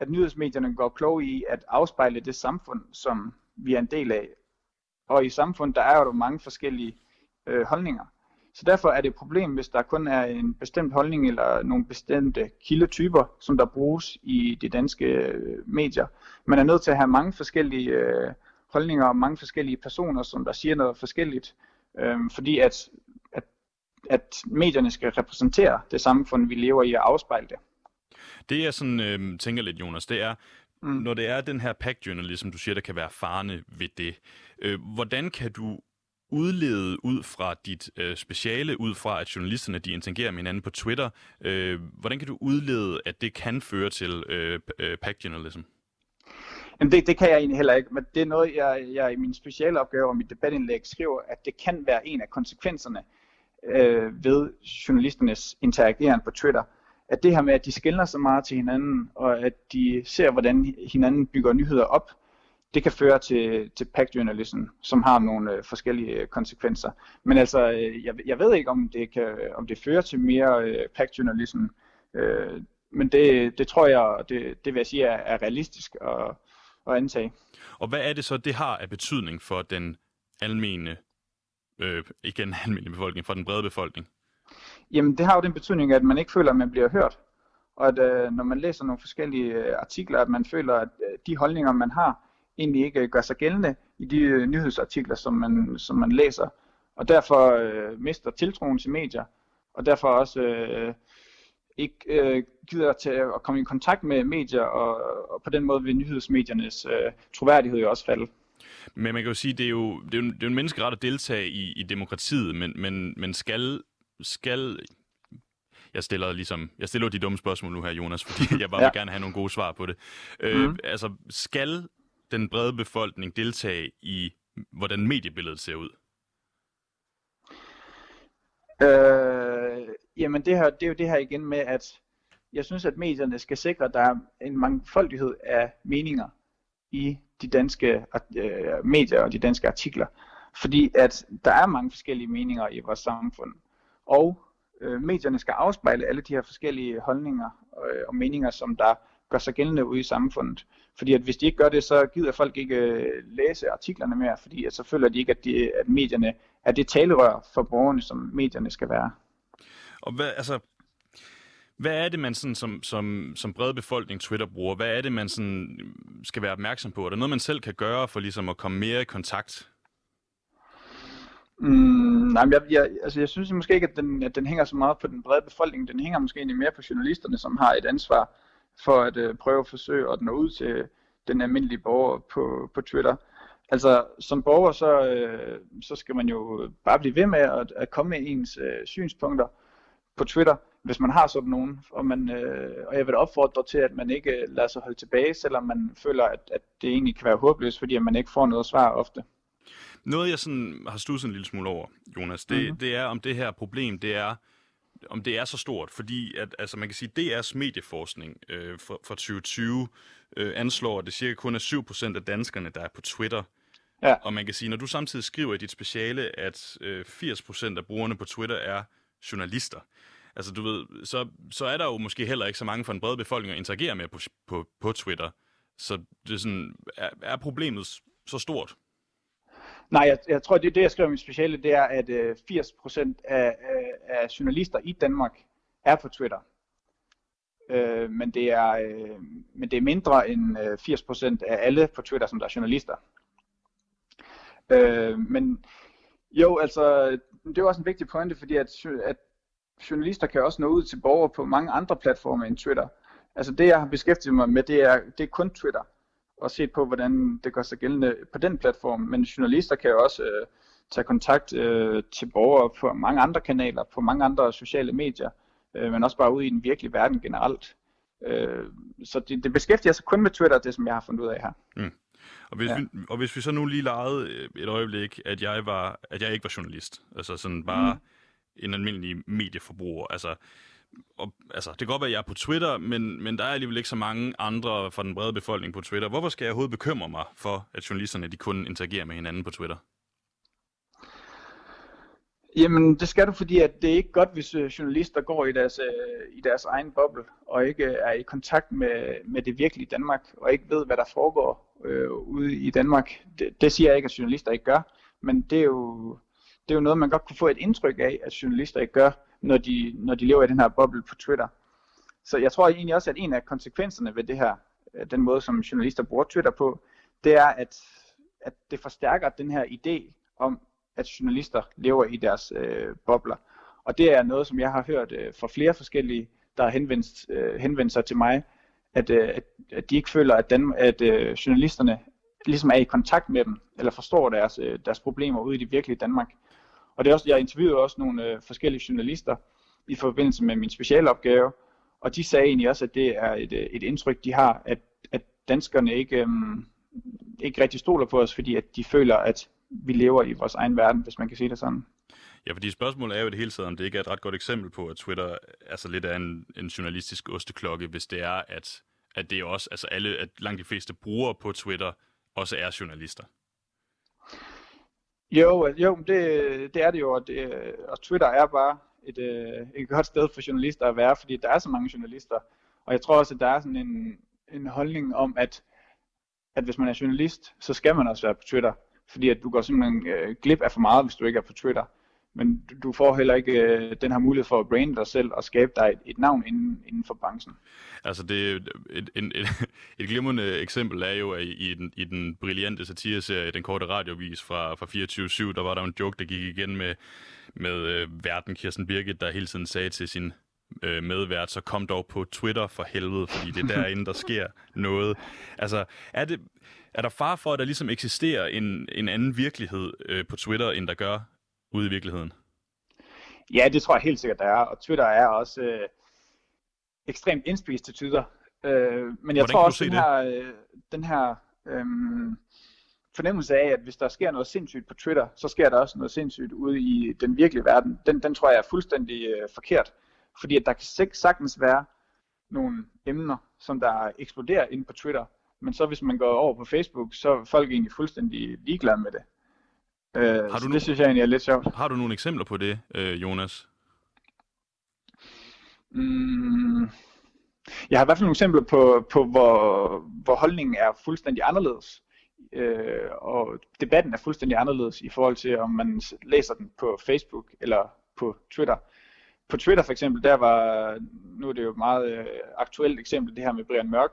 at nyhedsmedierne går kloge i at afspejle det samfund, som vi er en del af. Og i samfundet, der er jo mange forskellige øh, holdninger. Så derfor er det et problem, hvis der kun er en bestemt holdning eller nogle bestemte kildetyper, som der bruges i de danske øh, medier. Man er nødt til at have mange forskellige øh, holdninger og mange forskellige personer, som der siger noget forskelligt, øh, fordi at, at, at medierne skal repræsentere det samfund, vi lever i og afspejle det. Det jeg sådan øh, tænker lidt, Jonas, det er, mm. når det er den her pack journalism, du siger, der kan være farne ved det, øh, hvordan kan du udlede ud fra dit øh, speciale, ud fra at journalisterne de interagerer med hinanden på Twitter, øh, hvordan kan du udlede, at det kan føre til øh, øh, pack journalism? Jamen det, det kan jeg egentlig heller ikke, men det er noget, jeg, jeg i min speciale opgave og mit debatindlæg skriver, at det kan være en af konsekvenserne øh, ved journalisternes interageren på Twitter. At det her med, at de skiller så meget til hinanden, og at de ser, hvordan hinanden bygger nyheder op, det kan føre til, til pack journalism, som har nogle øh, forskellige øh, konsekvenser. Men altså, øh, jeg, jeg ved ikke, om det, kan, om det fører til mere øh, pack journalism, øh, men det, det tror jeg, det, det vil jeg sige, er, er realistisk at, at antage. Og hvad er det så, det har af betydning for den almene, øh, ikke den almindelige befolkning, for den brede befolkning? Jamen, det har jo den betydning, at man ikke føler, at man bliver hørt. Og at øh, når man læser nogle forskellige øh, artikler, at man føler, at øh, de holdninger, man har, egentlig ikke gør sig gældende i de øh, nyhedsartikler, som man, som man læser. Og derfor øh, mister tiltroen til medier, og derfor også øh, ikke øh, gider til at komme i kontakt med medier, og, og på den måde vil nyhedsmediernes øh, troværdighed jo også falde. Men man kan jo sige, det er jo, det er jo, det er jo en menneskeret at deltage i, i demokratiet, men, men, men skal, skal jeg stiller ligesom, jeg stiller de dumme spørgsmål nu her, Jonas, fordi jeg bare ja. vil gerne have nogle gode svar på det. Øh, mm. Altså, skal den brede befolkning deltage i, hvordan mediebilledet ser ud? Øh, jamen det, her, det er jo det her igen med, at jeg synes, at medierne skal sikre, at der er en mangfoldighed af meninger i de danske øh, medier og de danske artikler. Fordi at der er mange forskellige meninger i vores samfund. Og øh, medierne skal afspejle alle de her forskellige holdninger øh, og meninger, som der gør sig gældende ude i samfundet. Fordi at hvis de ikke gør det, så gider folk ikke øh, læse artiklerne mere, fordi at så føler de ikke, at, de, at medierne er det talerør for borgerne, som medierne skal være. Og hvad, altså, hvad er det, man sådan, som, som, som bred befolkning Twitter bruger? Hvad er det, man sådan skal være opmærksom på? Er der noget, man selv kan gøre for ligesom at komme mere i kontakt? Mm, nej, men jeg, jeg, altså jeg synes måske ikke, at den, at den hænger så meget på den brede befolkning. Den hænger måske egentlig mere på journalisterne, som har et ansvar for at øh, prøve at forsøge at nå ud til den almindelige borger på, på Twitter. Altså som borger, så, øh, så skal man jo bare blive ved med at, at komme med ens øh, synspunkter på Twitter, hvis man har sådan nogen. Og, man, øh, og jeg vil opfordre til, at man ikke lader sig holde tilbage, selvom man føler, at, at det egentlig kan være håbløst, fordi man ikke får noget svar ofte. Noget, jeg sådan har studset en lille smule over, Jonas, det, mm-hmm. det er, om det her problem, det er, om det er så stort, fordi at, altså man kan sige, DR's medieforskning øh, for, for 2020 øh, anslår, at det cirka kun er 7% af danskerne, der er på Twitter. Ja. Og man kan sige, når du samtidig skriver i dit speciale, at øh, 80% af brugerne på Twitter er journalister, altså du ved, så, så er der jo måske heller ikke så mange fra en bred befolkning at interagere med på, på, på Twitter. Så det er, sådan, er, er problemet så stort? Nej, jeg, jeg tror, det, det jeg skriver i min speciale, det er, at øh, 80% af, af, af journalister i Danmark er på Twitter. Øh, men, det er, øh, men det er mindre end øh, 80% af alle på Twitter, som der er journalister. Øh, men jo, altså, det er også en vigtig pointe, fordi at, at journalister kan også nå ud til borgere på mange andre platforme end Twitter. Altså det, jeg har beskæftiget mig med, det er, det er kun Twitter og set på, hvordan det gør sig gældende på den platform. Men journalister kan jo også øh, tage kontakt øh, til borgere på mange andre kanaler, på mange andre sociale medier, øh, men også bare ude i den virkelige verden generelt. Øh, så det, det beskæftiger sig kun med Twitter, det som jeg har fundet ud af her. Mm. Og hvis, ja. vi, og hvis vi så nu lige legede øh, et øjeblik, at jeg, var, at jeg ikke var journalist, altså sådan bare mm. en almindelig medieforbruger, altså og, altså, det kan godt være, at jeg er på Twitter, men, men der er alligevel ikke så mange andre fra den brede befolkning på Twitter. Hvorfor skal jeg overhovedet bekymre mig for, at journalisterne de kun interagerer med hinanden på Twitter? Jamen, det skal du, fordi at det er ikke godt, hvis øh, journalister går i deres, øh, i deres egen boble, og ikke øh, er i kontakt med, med det virkelige Danmark, og ikke ved, hvad der foregår øh, ude i Danmark. Det, det siger jeg ikke, at journalister ikke gør, men det er, jo, det er jo noget, man godt kunne få et indtryk af, at journalister ikke gør når de, når de lever i den her boble på Twitter. Så jeg tror egentlig også, at en af konsekvenserne ved det her, øh, den måde som journalister bruger Twitter på, det er, at, at det forstærker den her idé om, at journalister lever i deres øh, bobler. Og det er noget, som jeg har hørt øh, fra flere forskellige, der har henvendt, øh, henvendt sig til mig, at, øh, at, at de ikke føler, at, den, at øh, journalisterne ligesom er i kontakt med dem, eller forstår deres, øh, deres problemer ude i det virkelige Danmark. Og det er også, jeg interviewede også nogle øh, forskellige journalister i forbindelse med min specialopgave, og de sagde egentlig også, at det er et, øh, et indtryk, de har, at, at danskerne ikke, øhm, ikke rigtig stoler på os, fordi at de føler, at vi lever i vores egen verden, hvis man kan sige det sådan. Ja, fordi spørgsmålet er jo det hele taget, om det ikke er et ret godt eksempel på, at Twitter altså lidt er en, en journalistisk osteklokke, hvis det er, at, at det er også, altså alle, at langt de fleste brugere på Twitter også er journalister. Jo, øh, jo det, det er det jo, og, det, og Twitter er bare et, øh, et godt sted for journalister at være, fordi der er så mange journalister. Og jeg tror også, at der er sådan en, en holdning om, at, at hvis man er journalist, så skal man også være på Twitter. Fordi at du går simpelthen øh, glip af for meget, hvis du ikke er på Twitter men du får heller ikke øh, den her mulighed for at brande dig selv og skabe dig et, et navn inden, inden for branchen. Altså det, et, et, et, et glimrende eksempel er jo, at i den, i den brillante satireserie, Den Korte Radiovis fra, fra 24-7, der var der en joke, der gik igen med, med øh, verden Kirsten Birgit, der hele tiden sagde til sin øh, medvært, så kom dog på Twitter for helvede, fordi det er derinde, der sker noget. Altså, er, det, er der far for, at der ligesom eksisterer en, en anden virkelighed øh, på Twitter, end der gør ude i virkeligheden? Ja, det tror jeg helt sikkert, der er. Og Twitter er også øh, ekstremt indspist til Twitter. Øh, men jeg Hvordan tror også, den her, øh, den her øh, fornemmelse af, at hvis der sker noget sindssygt på Twitter, så sker der også noget sindssygt ude i den virkelige verden. Den, den tror jeg er fuldstændig øh, forkert. Fordi at der kan sagtens være nogle emner, som der eksploderer ind på Twitter, men så hvis man går over på Facebook, så er folk egentlig fuldstændig ligeglade med det. Øh, Har du nu- det synes jeg egentlig er lidt sjovt. Har du nogle eksempler på det, øh, Jonas? Mm, jeg har i hvert fald nogle eksempler på, på hvor, hvor holdningen er fuldstændig anderledes. Øh, og debatten er fuldstændig anderledes i forhold til, om man læser den på Facebook eller på Twitter. På Twitter for eksempel, der var, nu er det jo et meget øh, aktuelt eksempel, det her med Brian Mørk,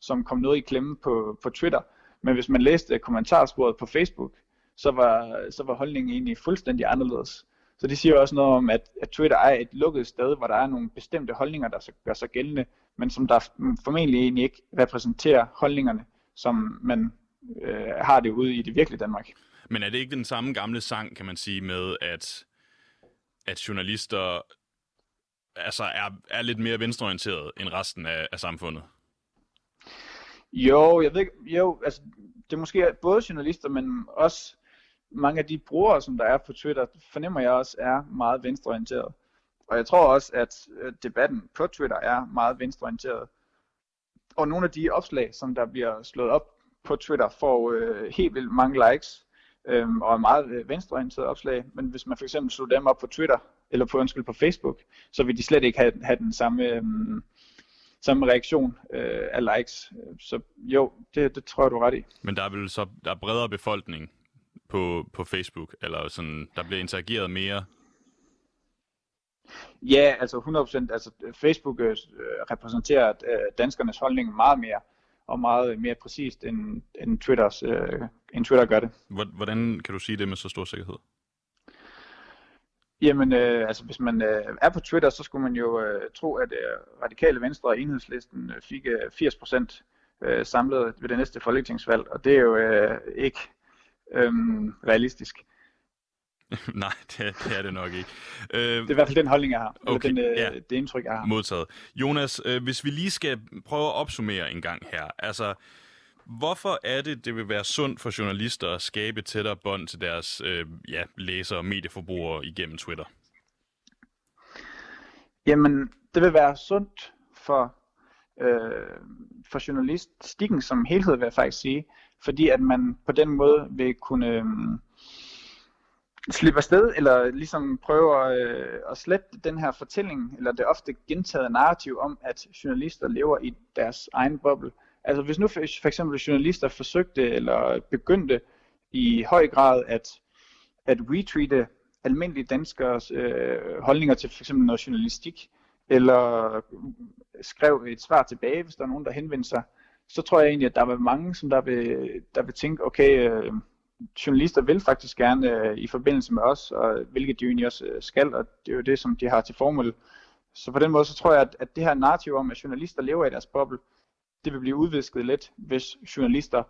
som kom noget i klemme på, på Twitter. Men hvis man læste kommentarsporet på Facebook, så var, så var holdningen egentlig fuldstændig anderledes. Så det siger jo også noget om, at, at Twitter er et lukket sted, hvor der er nogle bestemte holdninger, der så gør sig gældende, men som der formentlig egentlig ikke repræsenterer holdningerne, som man øh, har det ude i det virkelige Danmark. Men er det ikke den samme gamle sang, kan man sige, med at, at journalister altså er, er lidt mere venstreorienteret end resten af, af samfundet? Jo, jeg ved ikke, jo, altså det er måske både journalister, men også mange af de brugere, som der er på Twitter, fornemmer jeg også er meget venstreorienteret. Og jeg tror også, at øh, debatten på Twitter er meget venstreorienteret. Og nogle af de opslag, som der bliver slået op på Twitter, får øh, helt vildt mange likes, øh, og er meget øh, venstreorienterede opslag. Men hvis man for eksempel slår dem op på Twitter, eller på, undskyld, på Facebook, så vil de slet ikke have, have den samme, øh, samme reaktion øh, af likes. Så jo, det, det tror jeg, du er ret i. Men der er vel så der er bredere befolkning på, på Facebook, eller sådan, der bliver interageret mere. Ja, altså 100%. Altså Facebook øh, repræsenterer øh, danskernes holdning meget mere, og meget mere præcist, end, end, Twitters, øh, end Twitter gør det. Hvor- Hvordan kan du sige det med så stor sikkerhed? Jamen, øh, altså hvis man øh, er på Twitter, så skulle man jo øh, tro, at øh, Radikale Venstre og Enhedslisten øh, fik øh, 80% øh, samlet ved det næste folketingsvalg, og det er jo øh, ikke øh, realistisk. Nej, det, det er det nok ikke. Øh, Det er i hvert fald den holdning, jeg har, okay, eller den, øh, ja. det indtryk, jeg har. Modtaget. Jonas, øh, hvis vi lige skal prøve at opsummere en gang her. Altså, hvorfor er det, det vil være sundt for journalister at skabe tættere bånd til deres øh, ja, læsere og medieforbrugere igennem Twitter? Jamen, det vil være sundt for, øh, for journalistikken som helhed, vil jeg faktisk sige. Fordi at man på den måde vil kunne øh, slippe afsted, eller ligesom prøve at, øh, at slette den her fortælling, eller det ofte gentagede narrativ om, at journalister lever i deres egen boble. Altså hvis nu for for eksempel journalister forsøgte, eller begyndte i høj grad at, at retweete almindelige danskers øh, holdninger til for eksempel noget journalistik, eller skrev et svar tilbage, hvis der er nogen, der henvendte sig, så tror jeg egentlig, at der vil mange, som der vil, der vil tænke, okay, øh, journalister vil faktisk gerne øh, i forbindelse med os, og hvilket de egentlig også øh, skal, og det er jo det, som de har til formål. Så på den måde, så tror jeg, at, at det her narrativ om, at journalister lever i deres boble, det vil blive udvisket lidt, hvis journalister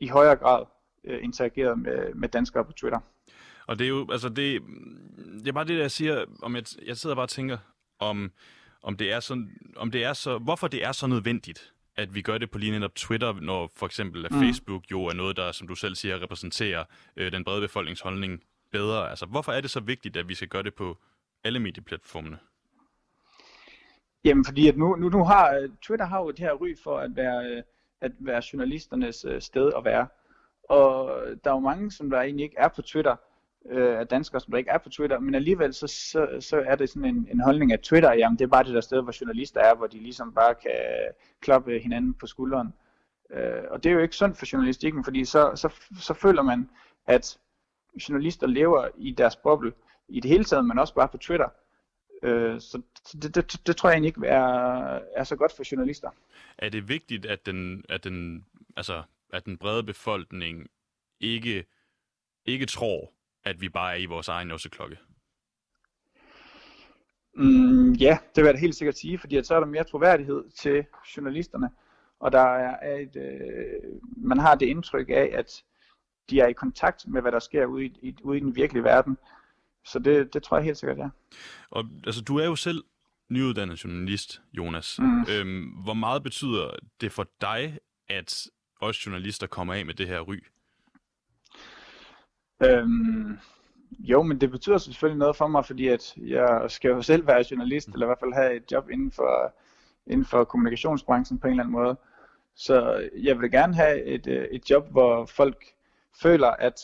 i højere grad øh, interagerer med, med danskere på Twitter. Og det er jo, altså det, det er bare det, jeg siger, om jeg, jeg sidder bare og tænker, om, om det er sådan, om det er så, hvorfor det er så nødvendigt, at vi gør det på lige netop Twitter, når for eksempel mm. Facebook jo er noget, der, som du selv siger, repræsenterer øh, den brede befolkningsholdning bedre. Altså, hvorfor er det så vigtigt, at vi skal gøre det på alle medieplatformene? Jamen fordi at nu, nu, nu har øh, Twitter har jo det her ry for at være, øh, at være journalisternes øh, sted at være. Og der er jo mange, som der egentlig ikke er på Twitter, øh, af danskere, som der ikke er på Twitter, men alligevel så, så, så er det sådan en, en holdning af Twitter, jamen det er bare det der sted, hvor journalister er, hvor de ligesom bare kan klappe hinanden på skulderen. Øh, og det er jo ikke sundt for journalistikken, fordi så, så, så føler man, at journalister lever i deres boble i det hele taget, men også bare på Twitter. Øh, så så det, det, det tror jeg egentlig ikke er, er så godt for journalister. Er det vigtigt, at den, at den, altså, at den brede befolkning ikke, ikke tror, at vi bare er i vores egen osseklokke? Mm, ja, det vil jeg da helt sikkert sige, fordi at så er der mere troværdighed til journalisterne, og der er et, øh, man har det indtryk af, at de er i kontakt med, hvad der sker ude i, i, ude i den virkelige verden. Så det, det tror jeg helt sikkert, ja. Og altså, du er jo selv nyuddannet journalist, Jonas. Mm. Øhm, hvor meget betyder det for dig, at os journalister kommer af med det her ry? Øhm, jo, men det betyder selvfølgelig noget for mig, fordi at jeg skal jo selv være journalist, eller i hvert fald have et job inden for, inden for kommunikationsbranchen på en eller anden måde. Så jeg vil gerne have et, øh, et job, hvor folk føler, at,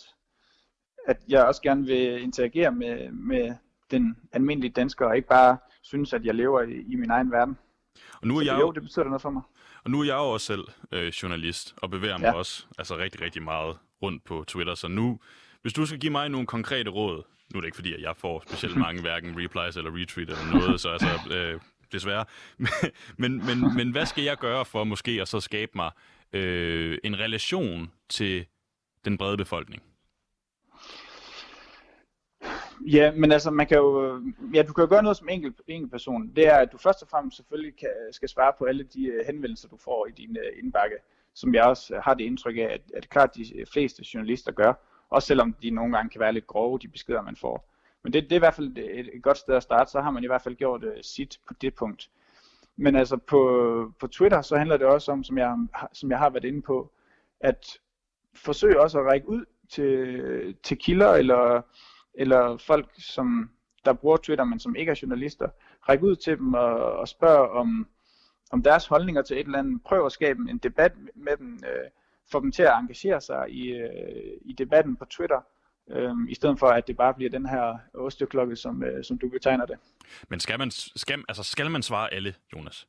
at jeg også gerne vil interagere med, med den almindelige dansker, og ikke bare synes, at jeg lever i, i min egen verden. Og nu er jeg jo, jo, det betyder noget for mig. Og nu er jeg jo også selv øh, journalist, og bevæger mig ja. også altså rigtig, rigtig meget rundt på Twitter. Så nu, hvis du skal give mig nogle konkrete råd, nu er det ikke fordi, at jeg får specielt mange hverken replies eller retweet eller noget, så altså, øh, desværre. men, men, men hvad skal jeg gøre for måske at så skabe mig øh, en relation til den brede befolkning? Ja, men altså, man kan jo, ja, du kan jo gøre noget som enkelt, enkelt person. Det er, at du først og fremmest selvfølgelig kan, skal svare på alle de uh, henvendelser, du får i din indbakke, som jeg også har det indtryk af, at, at klart de fleste journalister gør, også selvom de nogle gange kan være lidt grove, de beskeder, man får. Men det, det er i hvert fald et, et godt sted at starte, så har man i hvert fald gjort uh, sit på det punkt. Men altså på, på Twitter, så handler det også om, som jeg, som jeg har været inde på, at forsøge også at række ud til, til kilder eller eller folk, som der bruger Twitter, men som ikke er journalister, række ud til dem og, og spørge om, om deres holdninger til et eller andet. Prøv at skabe en debat med dem, øh, få dem til at engagere sig i, øh, i debatten på Twitter, øh, i stedet for at det bare bliver den her osteklokke, som, øh, som du betegner det. Men skal man, skal, altså skal man svare alle, Jonas?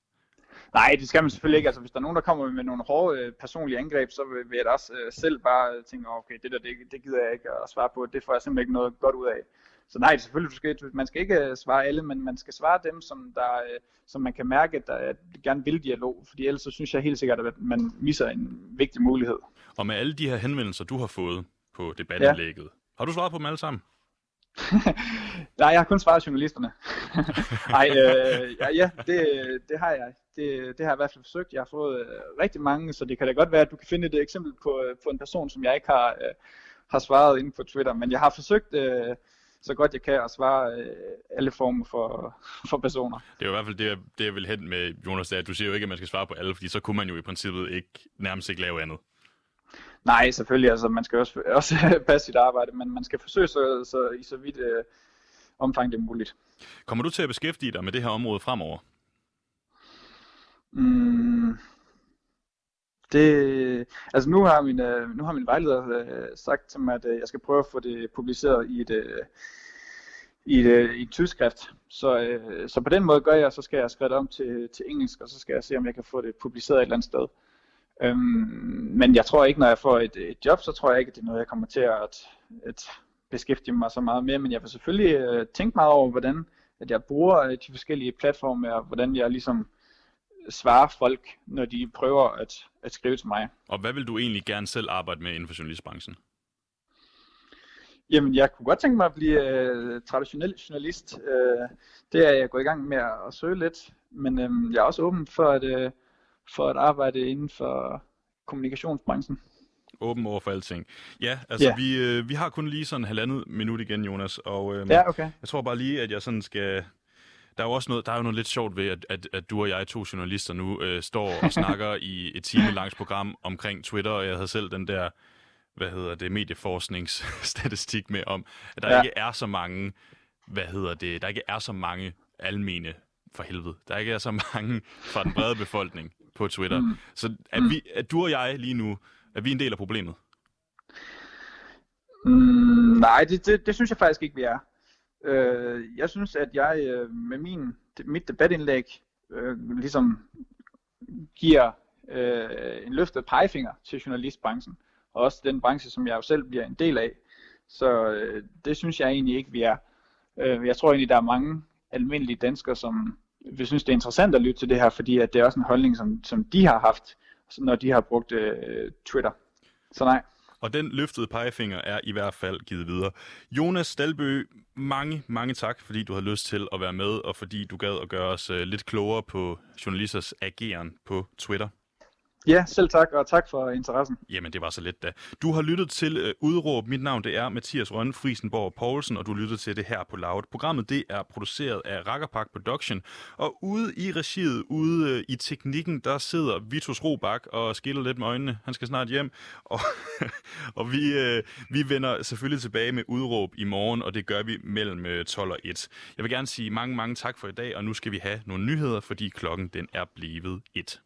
Nej, det skal man selvfølgelig ikke. Altså, hvis der er nogen, der kommer med nogle hårde øh, personlige angreb, så vil, vil jeg da også øh, selv bare tænke, okay, det der, det, det gider jeg ikke at svare på. Det får jeg simpelthen ikke noget godt ud af. Så nej, selvfølgelig, du skal, man skal ikke øh, svare alle, men man skal svare dem, som, der, øh, som man kan mærke, der at gerne vil dialog. Fordi ellers så synes jeg helt sikkert, at man misser en vigtig mulighed. Og med alle de her henvendelser, du har fået på debatindlægget, ja. har du svaret på dem alle sammen? Nej, jeg har kun svaret journalisterne. Nej, øh, ja, ja det, det har jeg. Det, det har jeg i hvert fald forsøgt. Jeg har fået øh, rigtig mange, så det kan da godt være, at du kan finde et eksempel på, øh, på en person, som jeg ikke har, øh, har svaret inde på Twitter. Men jeg har forsøgt øh, så godt jeg kan at svare øh, alle former for, for personer. Det er jo i hvert fald det, det jeg vil hen med, Jonas, det er, at du siger jo ikke, at man skal svare på alle, fordi så kunne man jo i princippet ikke nærmest ikke lave andet. Nej, selvfølgelig. Altså, man skal også, også passe sit arbejde, men man skal forsøge så, så i så vidt øh, omfang det er muligt. Kommer du til at beskæftige dig med det her område fremover? Mm, det, altså nu har min, øh, nu har min vejleder øh, sagt til mig, at øh, jeg skal prøve at få det publiceret i et, øh, i et, øh, i et tidsskrift. Så, øh, så på den måde gør jeg, så skal jeg skrive det om til, til engelsk, og så skal jeg se, om jeg kan få det publiceret et eller andet sted. Øhm, men jeg tror ikke, når jeg får et, et job, så tror jeg ikke, at det er noget, jeg kommer til at, at beskæftige mig så meget med. Men jeg vil selvfølgelig øh, tænke meget over, hvordan at jeg bruger øh, de forskellige platforme, og hvordan jeg ligesom svarer folk, når de prøver at, at skrive til mig. Og hvad vil du egentlig gerne selv arbejde med inden for journalistbranchen? Jamen, jeg kunne godt tænke mig at blive øh, traditionel journalist. Øh, det er jeg gået i gang med at, søge lidt, men øh, jeg er også åben for at, øh, for at arbejde inden for kommunikationsbranchen. Åben over for alting. Ja, altså ja. Vi, øh, vi har kun lige sådan halvandet minut igen, Jonas, og øh, ja, okay. jeg tror bare lige, at jeg sådan skal... Der er jo også noget, der er jo noget lidt sjovt ved, at, at, at du og jeg, to journalister nu, øh, står og snakker i et time langt program omkring Twitter, og jeg havde selv den der, hvad hedder det, medieforskningsstatistik med om, at der ja. ikke er så mange, hvad hedder det, der ikke er så mange almene for helvede. Der ikke er så mange fra den brede befolkning på Twitter. Mm. Så er, mm. vi, er du og jeg lige nu, er vi en del af problemet? Mm, nej, det, det, det synes jeg faktisk ikke, vi er. Øh, jeg synes, at jeg øh, med min, mit debatindlæg øh, ligesom giver øh, en løftet pegefinger til journalistbranchen, og også den branche, som jeg jo selv bliver en del af. Så øh, det synes jeg egentlig ikke, vi er. Øh, jeg tror egentlig, der er mange almindelige danskere, som vi synes, det er interessant at lytte til det her, fordi at det er også en holdning, som, som de har haft, når de har brugt øh, Twitter. Så nej. Og den løftede pegefinger er i hvert fald givet videre. Jonas Stalbø, mange, mange tak, fordi du har lyst til at være med, og fordi du gad at gøre os øh, lidt klogere på journalisters ageren på Twitter. Ja, selv tak, og tak for interessen. Jamen, det var så let da. Du har lyttet til uh, Udråb. Mit navn det er Mathias Rønne Friesenborg Poulsen, og du lytter til det her på Loud. Programmet det er produceret af Rakkerpark Production, og ude i regiet, ude uh, i teknikken, der sidder Vitus Robak og skiller lidt med øjnene. Han skal snart hjem, og, og vi, uh, vi vender selvfølgelig tilbage med Udråb i morgen, og det gør vi mellem 12 og 1. Jeg vil gerne sige mange, mange tak for i dag, og nu skal vi have nogle nyheder, fordi klokken den er blevet 1.